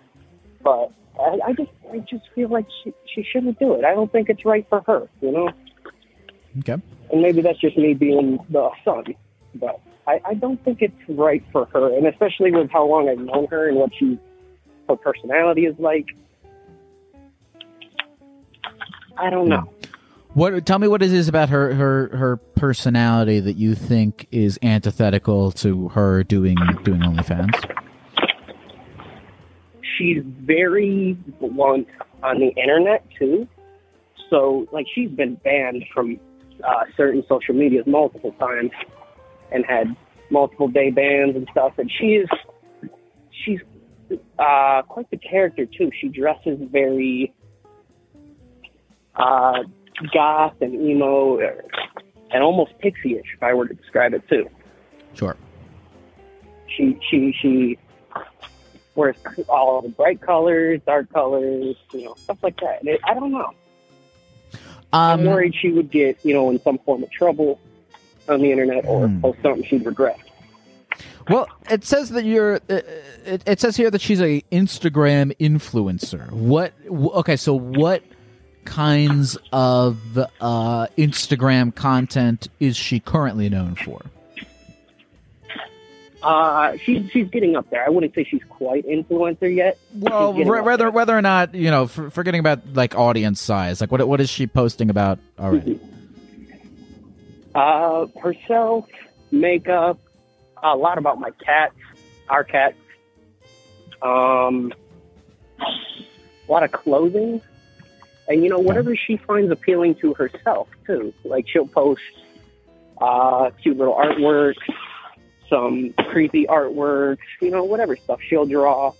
but I, I just I just feel like she she shouldn't do it. I don't think it's right for her. You know, Okay. and maybe that's just me being the son, but I, I don't think it's right for her, and especially with how long I've known her and what she her personality is like. I don't know. Hmm. What? Tell me what it is about her her her personality that you think is antithetical to her doing doing OnlyFans. She's very blunt on the internet too. So like she's been banned from uh, certain social medias multiple times and had multiple day bans and stuff. And she is she's uh, quite the character too. She dresses very uh, goth and emo and almost pixie-ish, if I were to describe it too. Sure. She she she wears *laughs* all the bright colors, dark colors, you know, stuff like that. And it, I don't know. I'm Um, worried she would get, you know, in some form of trouble on the internet or Hmm. post something she'd regret. Well, it says that you're. Uh, it, it says here that she's a Instagram influencer. What? Okay, so what kinds of uh, Instagram content is she currently known for? Uh, she's she's getting up there. I wouldn't say she's quite influencer yet. Well, re- whether whether or not you know, for, forgetting about like audience size, like what what is she posting about already? Uh, herself, makeup, a lot about my cats, our cats. Um, a lot of clothing, and you know whatever she finds appealing to herself too. Like she'll post uh, cute little artwork, some creepy artwork, you know whatever stuff she'll draw.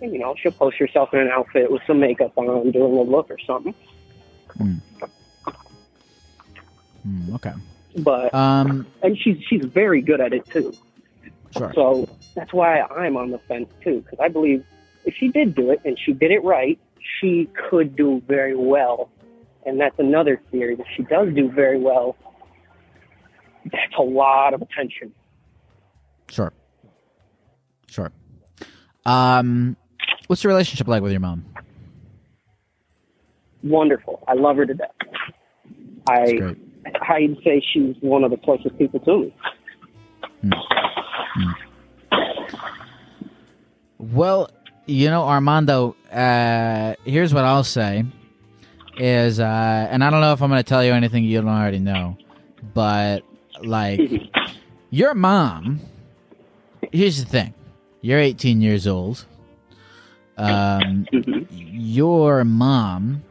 And, you know, she'll post herself in an outfit with some makeup on, doing a look or something. Hmm, okay. But Um. and she's she's very good at it too. Sure. So that's why I'm on the fence too, because I believe if she did do it and she did it right, she could do very well. And that's another theory. that she does do very well, that's a lot of attention. Sure. Sure. Um. What's your relationship like with your mom? Wonderful. I love her to death. I. I'd say she's one of the closest people to me. Well, you know, Armando, uh, here's what I'll say is, uh, and I don't know if I'm going to tell you anything you don't already know, but like, *laughs* your mom, here's the thing you're 18 years old. Um, *laughs* your mom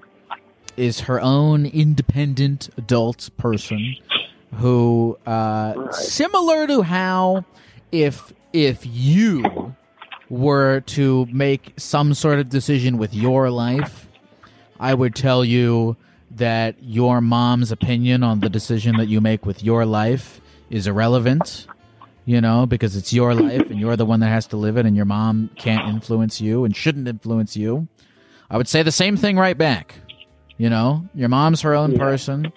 is her own independent adult person who, uh, Right. similar to how if if you were to make some sort of decision with your life, I would tell you that your mom's opinion on the decision that you make with your life is irrelevant, you know, because it's your life and you're the one that has to live it, and your mom can't influence you and shouldn't influence you. I would say the same thing right back. You know, your mom's her own Yeah. person.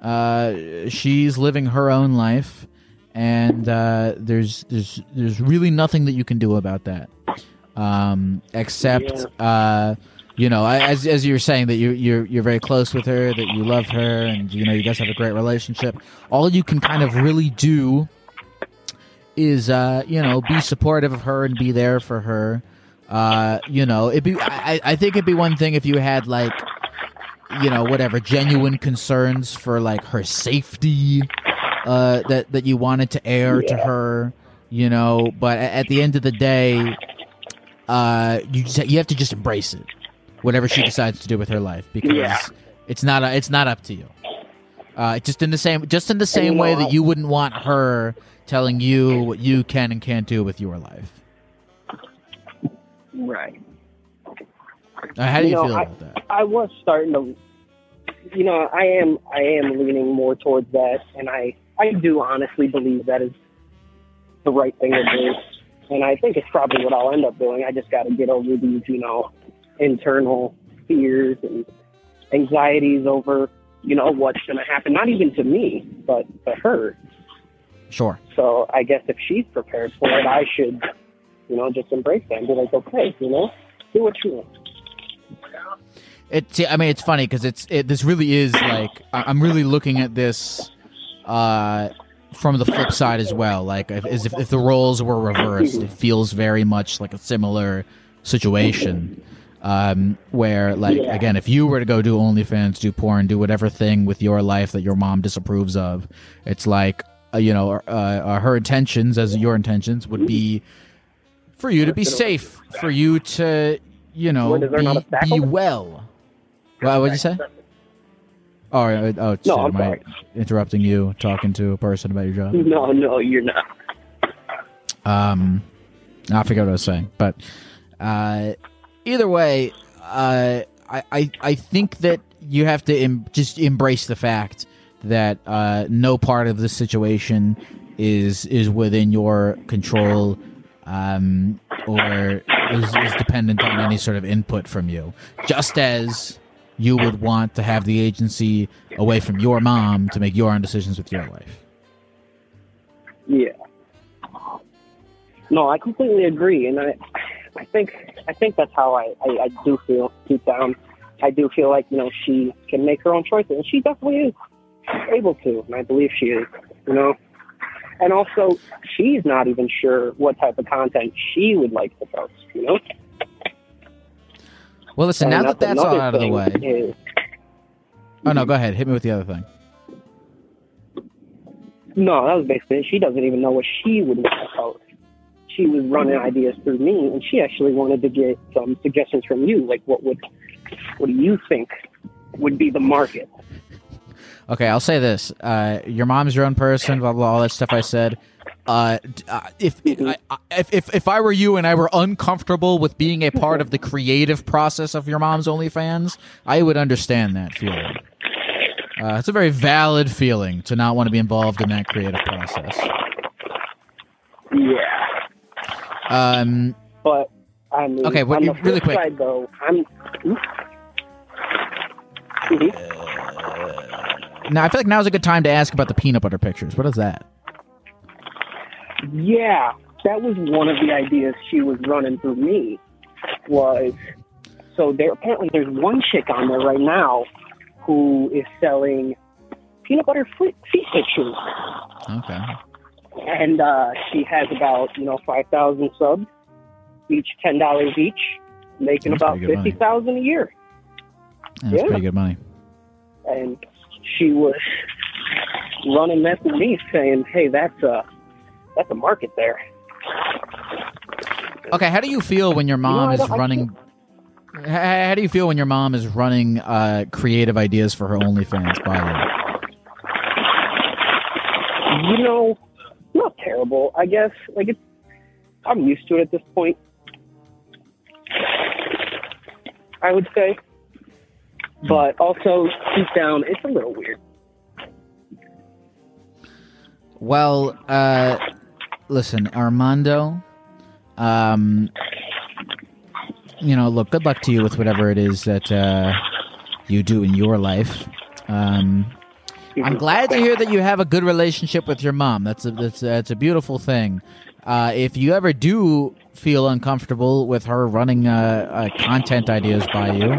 Uh, she's living her own life, and uh, there's there's there's really nothing that you can do about that, um, except uh, you know, as as you were saying that you you're you're very close with her, that you love her, and you know you guys have a great relationship. All you can kind of really do is uh, you know be supportive of her and be there for her. Uh, you know, it'd be I, I think it'd be one thing if you had like you know whatever genuine concerns for like her safety uh, that that you wanted to air to her, you know. But at the end of the day, uh, you just, you have to just embrace it, whatever she decides to do with her life, *laughs* because Yeah. it's not it's not up to you. Uh, just in the same just in the same way that you wouldn't want her telling you what you can and can't do with your life. Right. Uh, how do you, know, feel I, about that? I was starting to, you know, I am I am leaning more towards that, and I I do honestly believe that is the right thing to do, and I think it's probably what I'll end up doing. I just got to get over these, you know, internal fears and anxieties over, you know, what's going to happen. Not even to me, but to her. Sure. So I guess if she's prepared for it, I should, you know, just embrace that and be like, okay, you know, do what you want. It's. I mean, it's funny because it's. It, this really is like I'm really looking at this uh, from the flip side as well. Like if, as if, if the roles were reversed, it feels very much like a similar situation. Um, where like Yeah. again, if you were to go do OnlyFans, do porn, do whatever thing with your life that your mom disapproves of, it's like uh, you know uh, uh, her intentions as your intentions would be for you to be safe, for you to you know be, be well. What would you say? Oh, uh, oh, shit, No, I'm am I interrupting you talking to a person about your job? No, no, you're not. Um, I forget what I was saying, but uh, either way, uh, I, I I think that you have to em- just embrace the fact that uh, no part of the situation is is within your control, um, or is, is dependent on any sort of input from you. Just as you would want to have the agency away from your mom to make your own decisions with your life. Yeah. No, I completely agree, and I, I think, I think that's how I, I, I do feel deep down. I do feel like you know she can make her own choices, and she definitely is able to, and I believe she is. You know, and also she's not even sure what type of content she would like to post. You know. Well, listen, And now that that's all out of the way. is- Oh no, go ahead. Hit me with the other thing. No, that was basically it. She doesn't even know what she would want to post. She was running ideas through me, and she actually wanted to get some suggestions from you. Like, what would, what do you think would be the market? Okay, I'll say this: uh, your mom's your own person. Blah blah. All that stuff I said. Uh, uh, if, I, I- if if if I were you and I were uncomfortable with being a part of the creative process of your mom's OnlyFans, I would understand that feeling. Uh, it's a very valid feeling to not want to be involved in that creative process. Yeah, Um, but I mean, Okay, what- on the really quick. side, though, I'm. Mhm. now I feel like now's a good time to ask about the peanut butter pictures. What is that? Yeah, that was one of the ideas she was running through me. Was so there apparently there's one chick on there right now who is selling peanut butter feet feet pictures, Okay. And uh, she has about you know five thousand subs, each ten dollars each, making That's about pretty good fifty thousand a year. That's Yeah. pretty good money. And she was running that through me, saying, "Hey, that's a that's a market there." Okay, how do you feel when your mom I is running? How, how do you feel when your mom is running uh, creative ideas for her OnlyFans by you? You know, not terrible. I guess like it's. I'm used to it at this point. I would say, but also deep down, it's a little weird. Well, uh, listen, Armando. Um, you know, look, good luck to you with whatever it is that uh, you do in your life. Um, I'm glad to hear that you have a good relationship with your mom. That's a that's a, that's a beautiful thing. Uh, if you ever do feel uncomfortable with her running uh, uh, content ideas by you,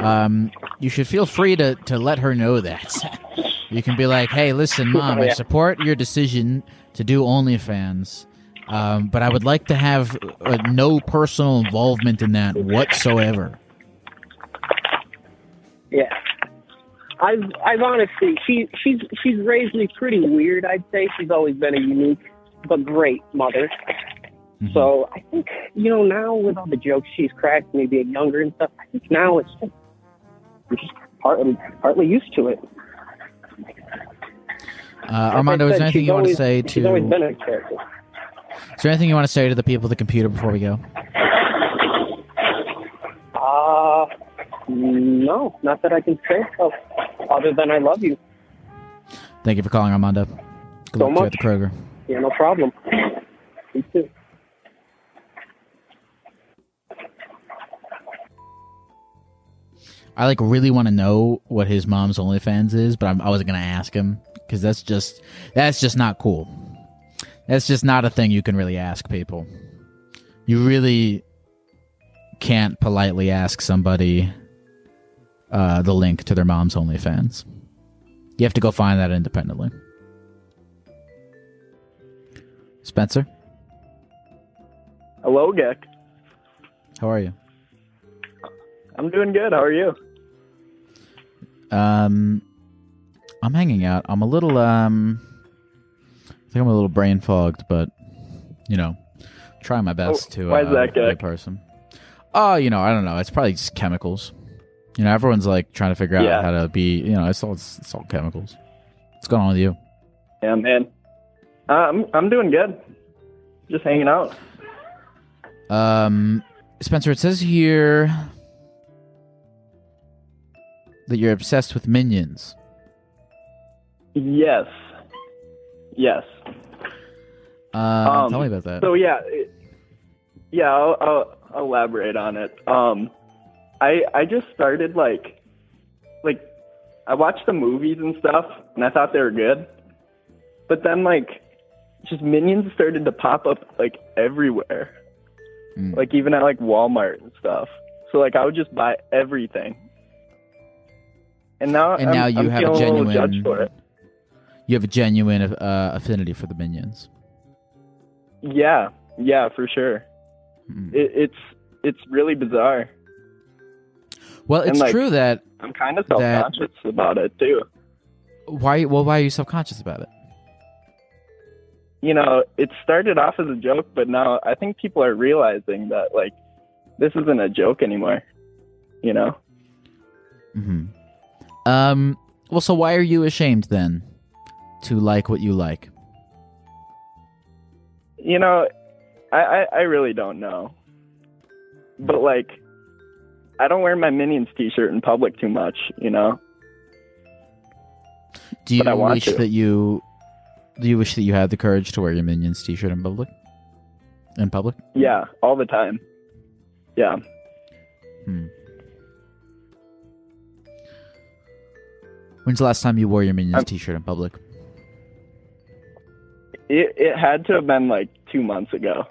um, you should feel free to to let her know that. *laughs* you can be like, "Hey, listen, *laughs* mom, I support your decision to do OnlyFans." Um, but I would like to have uh, no personal involvement in that whatsoever. Yeah. I've I've honestly she she's she's raised me pretty weird. I'd say she's always been a unique but great mother. Mhm. So I think you know now with all the jokes she's cracked, me being younger and stuff. I think now it's just I'm just partly partly used to it. uh, Armando, is there anything you want to always- say She's always to? been a character. Is there anything you want to say to the people at the computer before we go? Uh no, not that I can think of. Other than I love you. Thank you for calling, Armando. Good So luck to at the Kroger. Yeah, no problem. Me too. I like really want to know what his mom's OnlyFans is, but I'm, I wasn't gonna ask him because that's just that's just not cool. That's just not a thing you can really ask people. You really can't politely ask somebody uh, the link to their mom's OnlyFans. You have to go find that independently. Spencer, Hello, Geck. how are you? I'm doing good. How are you? Um, I'm hanging out. I'm a little um, I think I'm a little brain fogged, but you know, trying my best Oh, to why is uh, that, be a Geck? person. Oh, you know, I don't know. It's probably just chemicals. You know, everyone's like trying to figure out Yeah. how to be. You know, it's all it's, all chemicals. What's going on with you? Yeah, man. Uh, I'm I'm doing good. Just hanging out. Um, Spencer, it says here that you're obsessed with minions. Yes. Yes. Uh, Um, tell me about that. So yeah, it, yeah. I'll, I'll, I'll elaborate on it. Um, I I just started like, like, I watched the movies and stuff, and I thought they were good, but then like, just minions started to pop up like everywhere, Mm. like even at like Walmart and stuff. So like, I would just buy everything. And now, and I'm, now you I'm have a genuine it. you have a genuine uh, affinity for the minions. Yeah, yeah, for sure. Mm. It, it's it's really bizarre. Well, it's like- true that I'm kind of self-conscious about it too. why well why are you self conscious about it? You know, it started off as a joke, but now I think people are realizing that like this isn't a joke anymore. You know? hmm Um. Well, so why are you ashamed then to like what you like? You know, I I, I really don't know. But like I don't wear my Minions t-shirt in public too much, you know. Do you wish to. that you do you wish that you had the courage to wear your minions T-shirt in public? In public? Yeah, all the time. Yeah. Hmm. When's the last time you wore your minions I'm- T-shirt in public? It it had to have been like two months ago.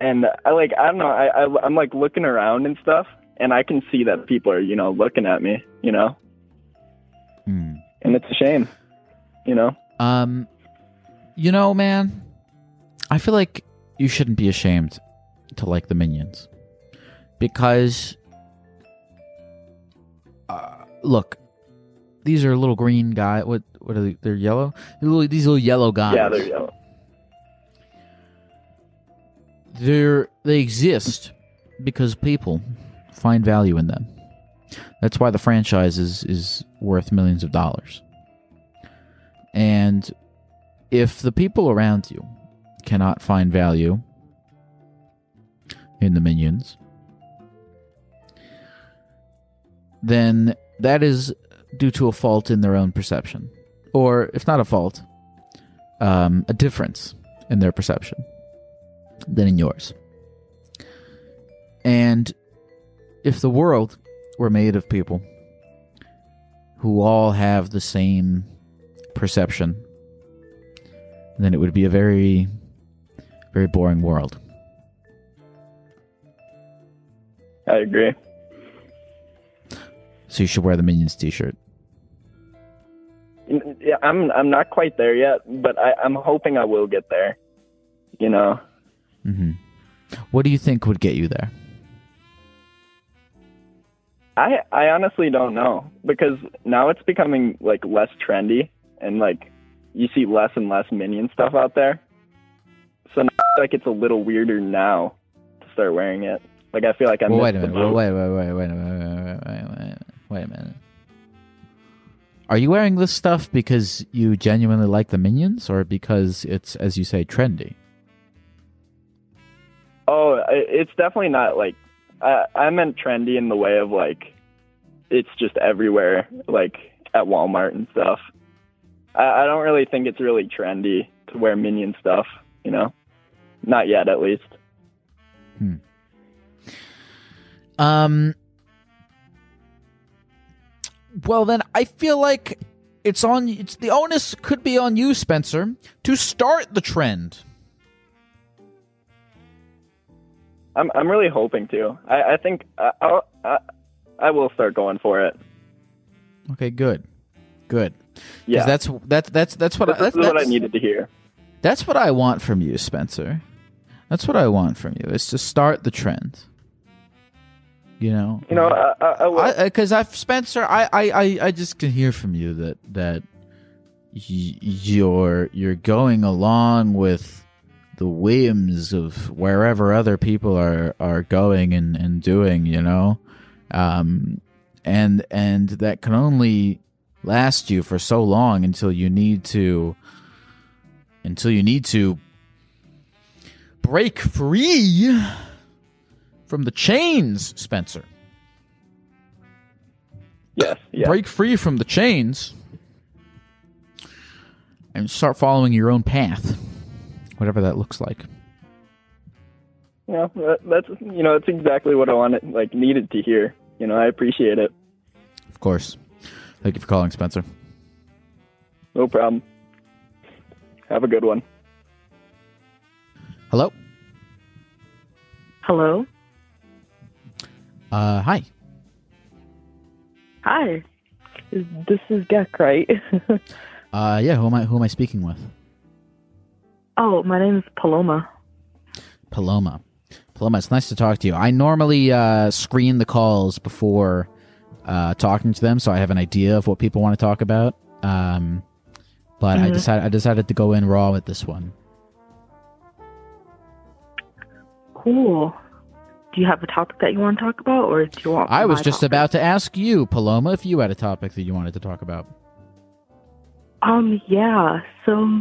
And I like I don't know I, I I'm like looking around and stuff, and I can see that people are you know looking at me, you know, Hmm. and it's a shame, you know. Um, you know, man, I feel like you shouldn't be ashamed to like the minions because, uh, look, these are little green guy. What what are they? They're yellow. Little, these little yellow guys. Yeah, they're you go. They're they exist because people find value in them. That's why the franchise is is worth millions of dollars. And if the people around you cannot find value in the minions, then that is due to a fault in their own perception. Or, if not a fault, um, a difference in their perception than in yours. And if the world were made of people who all have the same perception, then it would be a very, very boring world. I agree. So you should wear the Minions T-shirt. Yeah, I'm I'm not quite there yet, but I, I'm hoping I will get there. You know, hmm What do you think would get you there? I I honestly don't know because now it's becoming like less trendy and like you see less and less minion stuff out there. So now, like it's a little weirder now to start wearing it. Like I feel like I'm. Well, wait a minute. Well, wait, wait, wait, wait, wait, wait, wait, wait, wait, wait a minute. Are you wearing this stuff because you genuinely like the minions, or because it's, as you say, trendy? Oh, it's definitely not like I, I meant trendy in the way of like it's just everywhere, like at Walmart and stuff. I, I don't really think it's really trendy to wear minion stuff, you know, not yet at least. Um. Well, then I feel like it's on. It's the onus could be on you, Spencer, to start the trend. I'm I'm really hoping to. I, I think I, I'll, I I will start going for it. Okay, good, good. Yeah, that's that's that's that's what I, that's, is what I needed to hear. That's what I want from you, Spencer. That's what I want from you. Is to start the trend. You know. You know, I, I, I because I've Spencer, I, I, I, I just can hear from you that that y- you're you're going along with the whims of wherever other people are are going and and doing, you know, um, and and that can only last you for so long until you need to until you need to break free from the chains, Spencer. yes, yeah. Break free from the chains and start following your own path, whatever that looks like. Yeah, that, that's you know, it's exactly what I wanted, like needed to hear. You know, I appreciate it. Of course. Thank you for calling, Spencer. No problem. Have a good one. Hello. Hello. Uh, hi. Hi. This is Gek, right? *laughs* Uh, yeah. Who am I? Who am I speaking with? Oh, my name is Paloma. Paloma. Paloma, it's nice to talk to you. I normally uh, screen the calls before uh, talking to them, so I have an idea of what people want to talk about. Um, but I Mhm. decided I decided to go in raw with this one. Cool. Do you have a topic that you want to talk about, or do you want? I was just topic? about to ask you, Paloma, if you had a topic that you wanted to talk about. Um. Yeah. So,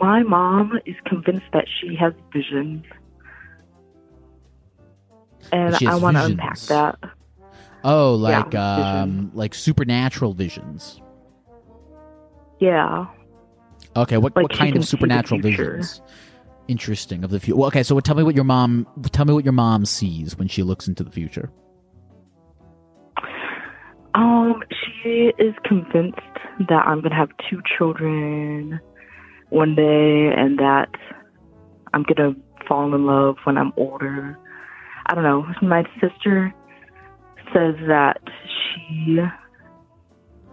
my mom is convinced that she has visions, and I want to unpack that. Oh, like Yeah, um, like supernatural visions. Yeah. Okay, what Like what kind of supernatural visions? Interesting of the future. Well, okay, so tell me what your mom tell me what your mom sees when she looks into the future. Um. She is convinced that I'm gonna have two children one day, and that I'm gonna fall in love when I'm older. I don't know. My sister says that she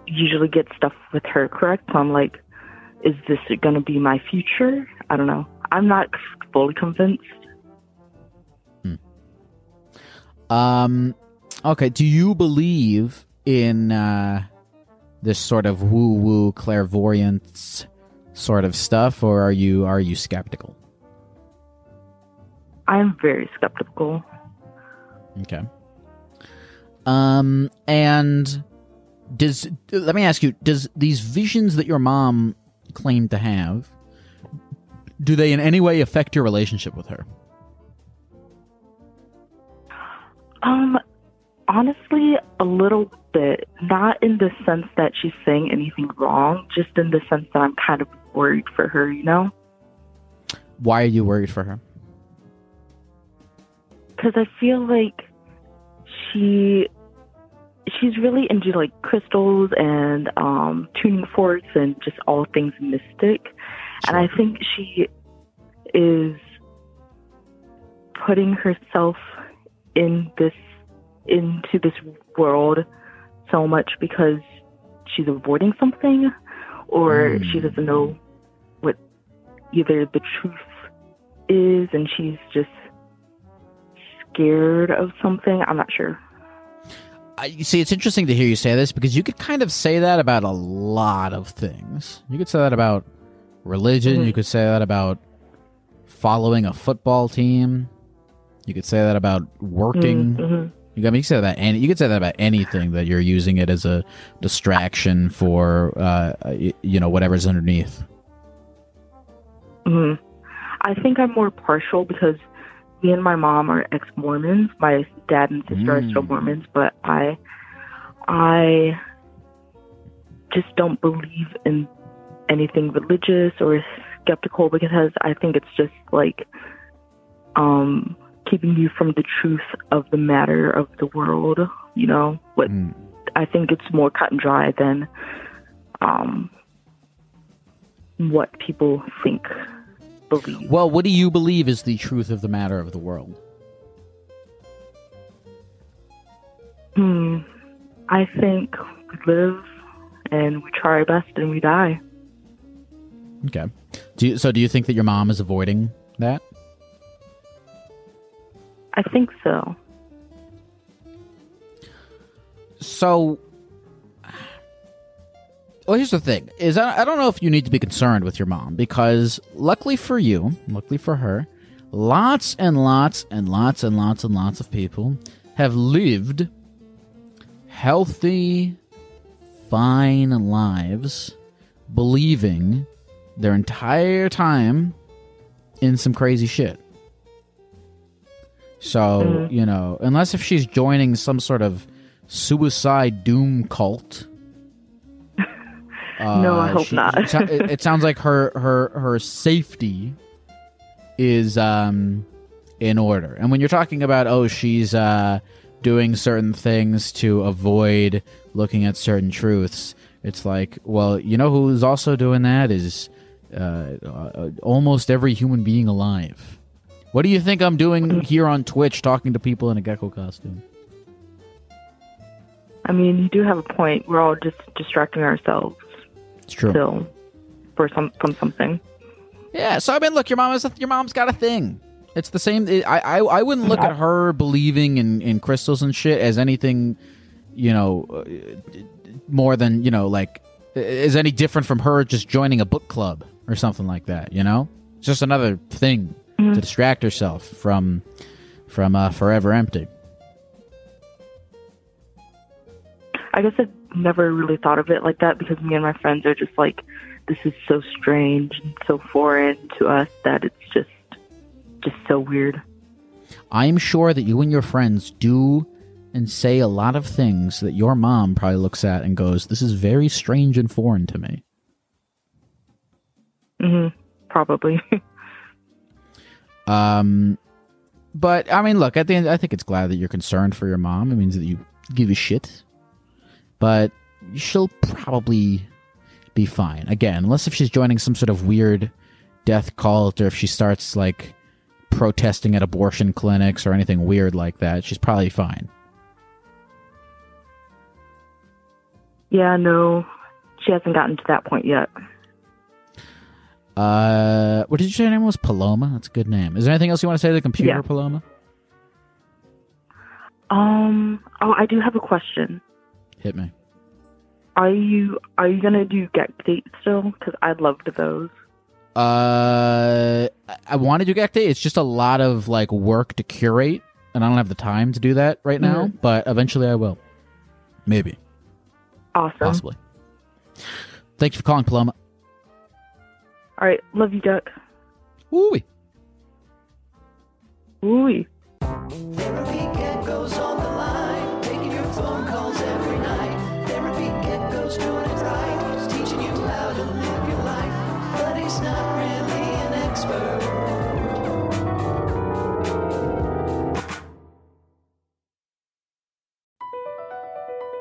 usually gets stuff with her correct. So I'm like, is this going to be my future? I don't know. I'm not fully convinced. Um okay, do you believe in uh this sort of woo-woo clairvoyance sort of stuff or are you are you skeptical? I'm very skeptical. Okay. Um, and does let me ask you: Does these visions that your mom claimed to have do they in any way affect your relationship with her? Um, honestly, a little bit. Not in the sense that she's saying anything wrong, just in the sense that I'm kind of worried for her, you know? Why are you worried for her? Because I feel like she she's really into like crystals and um tuning forks and just all things mystic. And I think she is putting herself in this into this world so much because she's avoiding something or she doesn't know either the truth is and she's just scared of something. I'm not sure. I, you see, it's interesting to hear you say this because you could kind of say that about a lot of things. You could say that about religion. Mhm. You could say that about following a football team. You could say that about working. Mhm. You got me. You could say that, and you could say that about anything that you're using it as a distraction for, uh, you know, whatever's underneath. Hmm I think I'm more partial because me and my mom are ex Mormons. My dad and sister are still Mm. Mormons, but I, I just don't believe in anything religious or skeptical because I think it's just like um keeping you from the truth of the matter of the world. You know what? Mm. I think it's more cut and dry than um what people think believe. Well, what do you believe is the truth of the matter of the world? Hmm. I think we live and we try our best and we die. Okay. Do you, so? Do you think that your mom is avoiding that? I think so. So, well, here's the thing: is I, I don't know if you need to be concerned with your mom because, luckily for you, luckily for her, lots and lots and lots and lots and lots of people have lived healthy, fine lives, believing their entire time in some crazy shit. So, Mhm. you know, unless if she's joining some sort of suicide doom cult. No, I uh, hope not. it, it- it sounds like her her her safety is um in order. And when you're talking about oh she's uh doing certain things to avoid looking at certain truths, it's like, well, you know who's also doing that is uh, uh, almost every human being alive. What do you think I'm doing here on Twitch talking to people in a gecko costume? I mean, you do have a point. We're all just distracting ourselves It's true. still for some from something. Yeah, so I mean, look, your mom is your mom's got a thing. It's the same. I I, I wouldn't look at her believing in, in crystals and shit as anything, you know, uh, more than you know, like is any different from her just joining a book club or something like that. You know, it's just another thing to distract herself from from uh, forever empty. I guess I never really thought of it like that because me and my friends are just like, this is so strange and so foreign to us that it's just just so weird. I'm sure that you and your friends do and say a lot of things that your mom probably looks at and goes, "This is very strange and foreign to me." hmm Probably. *laughs* Um, but I mean, look, at the end, I think it's glad that you're concerned for your mom. It means that you give a shit. But she'll probably be fine. Again, unless if she's joining some sort of weird death cult or if she starts like protesting at abortion clinics or anything weird like that, she's probably fine. yeah, no, she hasn't gotten to that point yet. Uh, what did you say your name was? Paloma. That's a good name. Is there anything else you want to say to the computer, Yeah. Paloma? Um. Oh, I do have a question. Hit me. Are you are you gonna do get dates still? Because I loved those. Uh, I- want to do Gek Day. It's just a lot of like work to curate, and I don't have the time to do that right now. But eventually, I will. Maybe, Awesome. possibly. Thank you for calling, Paloma. All right, love you, Duck. Ooh. Ooh.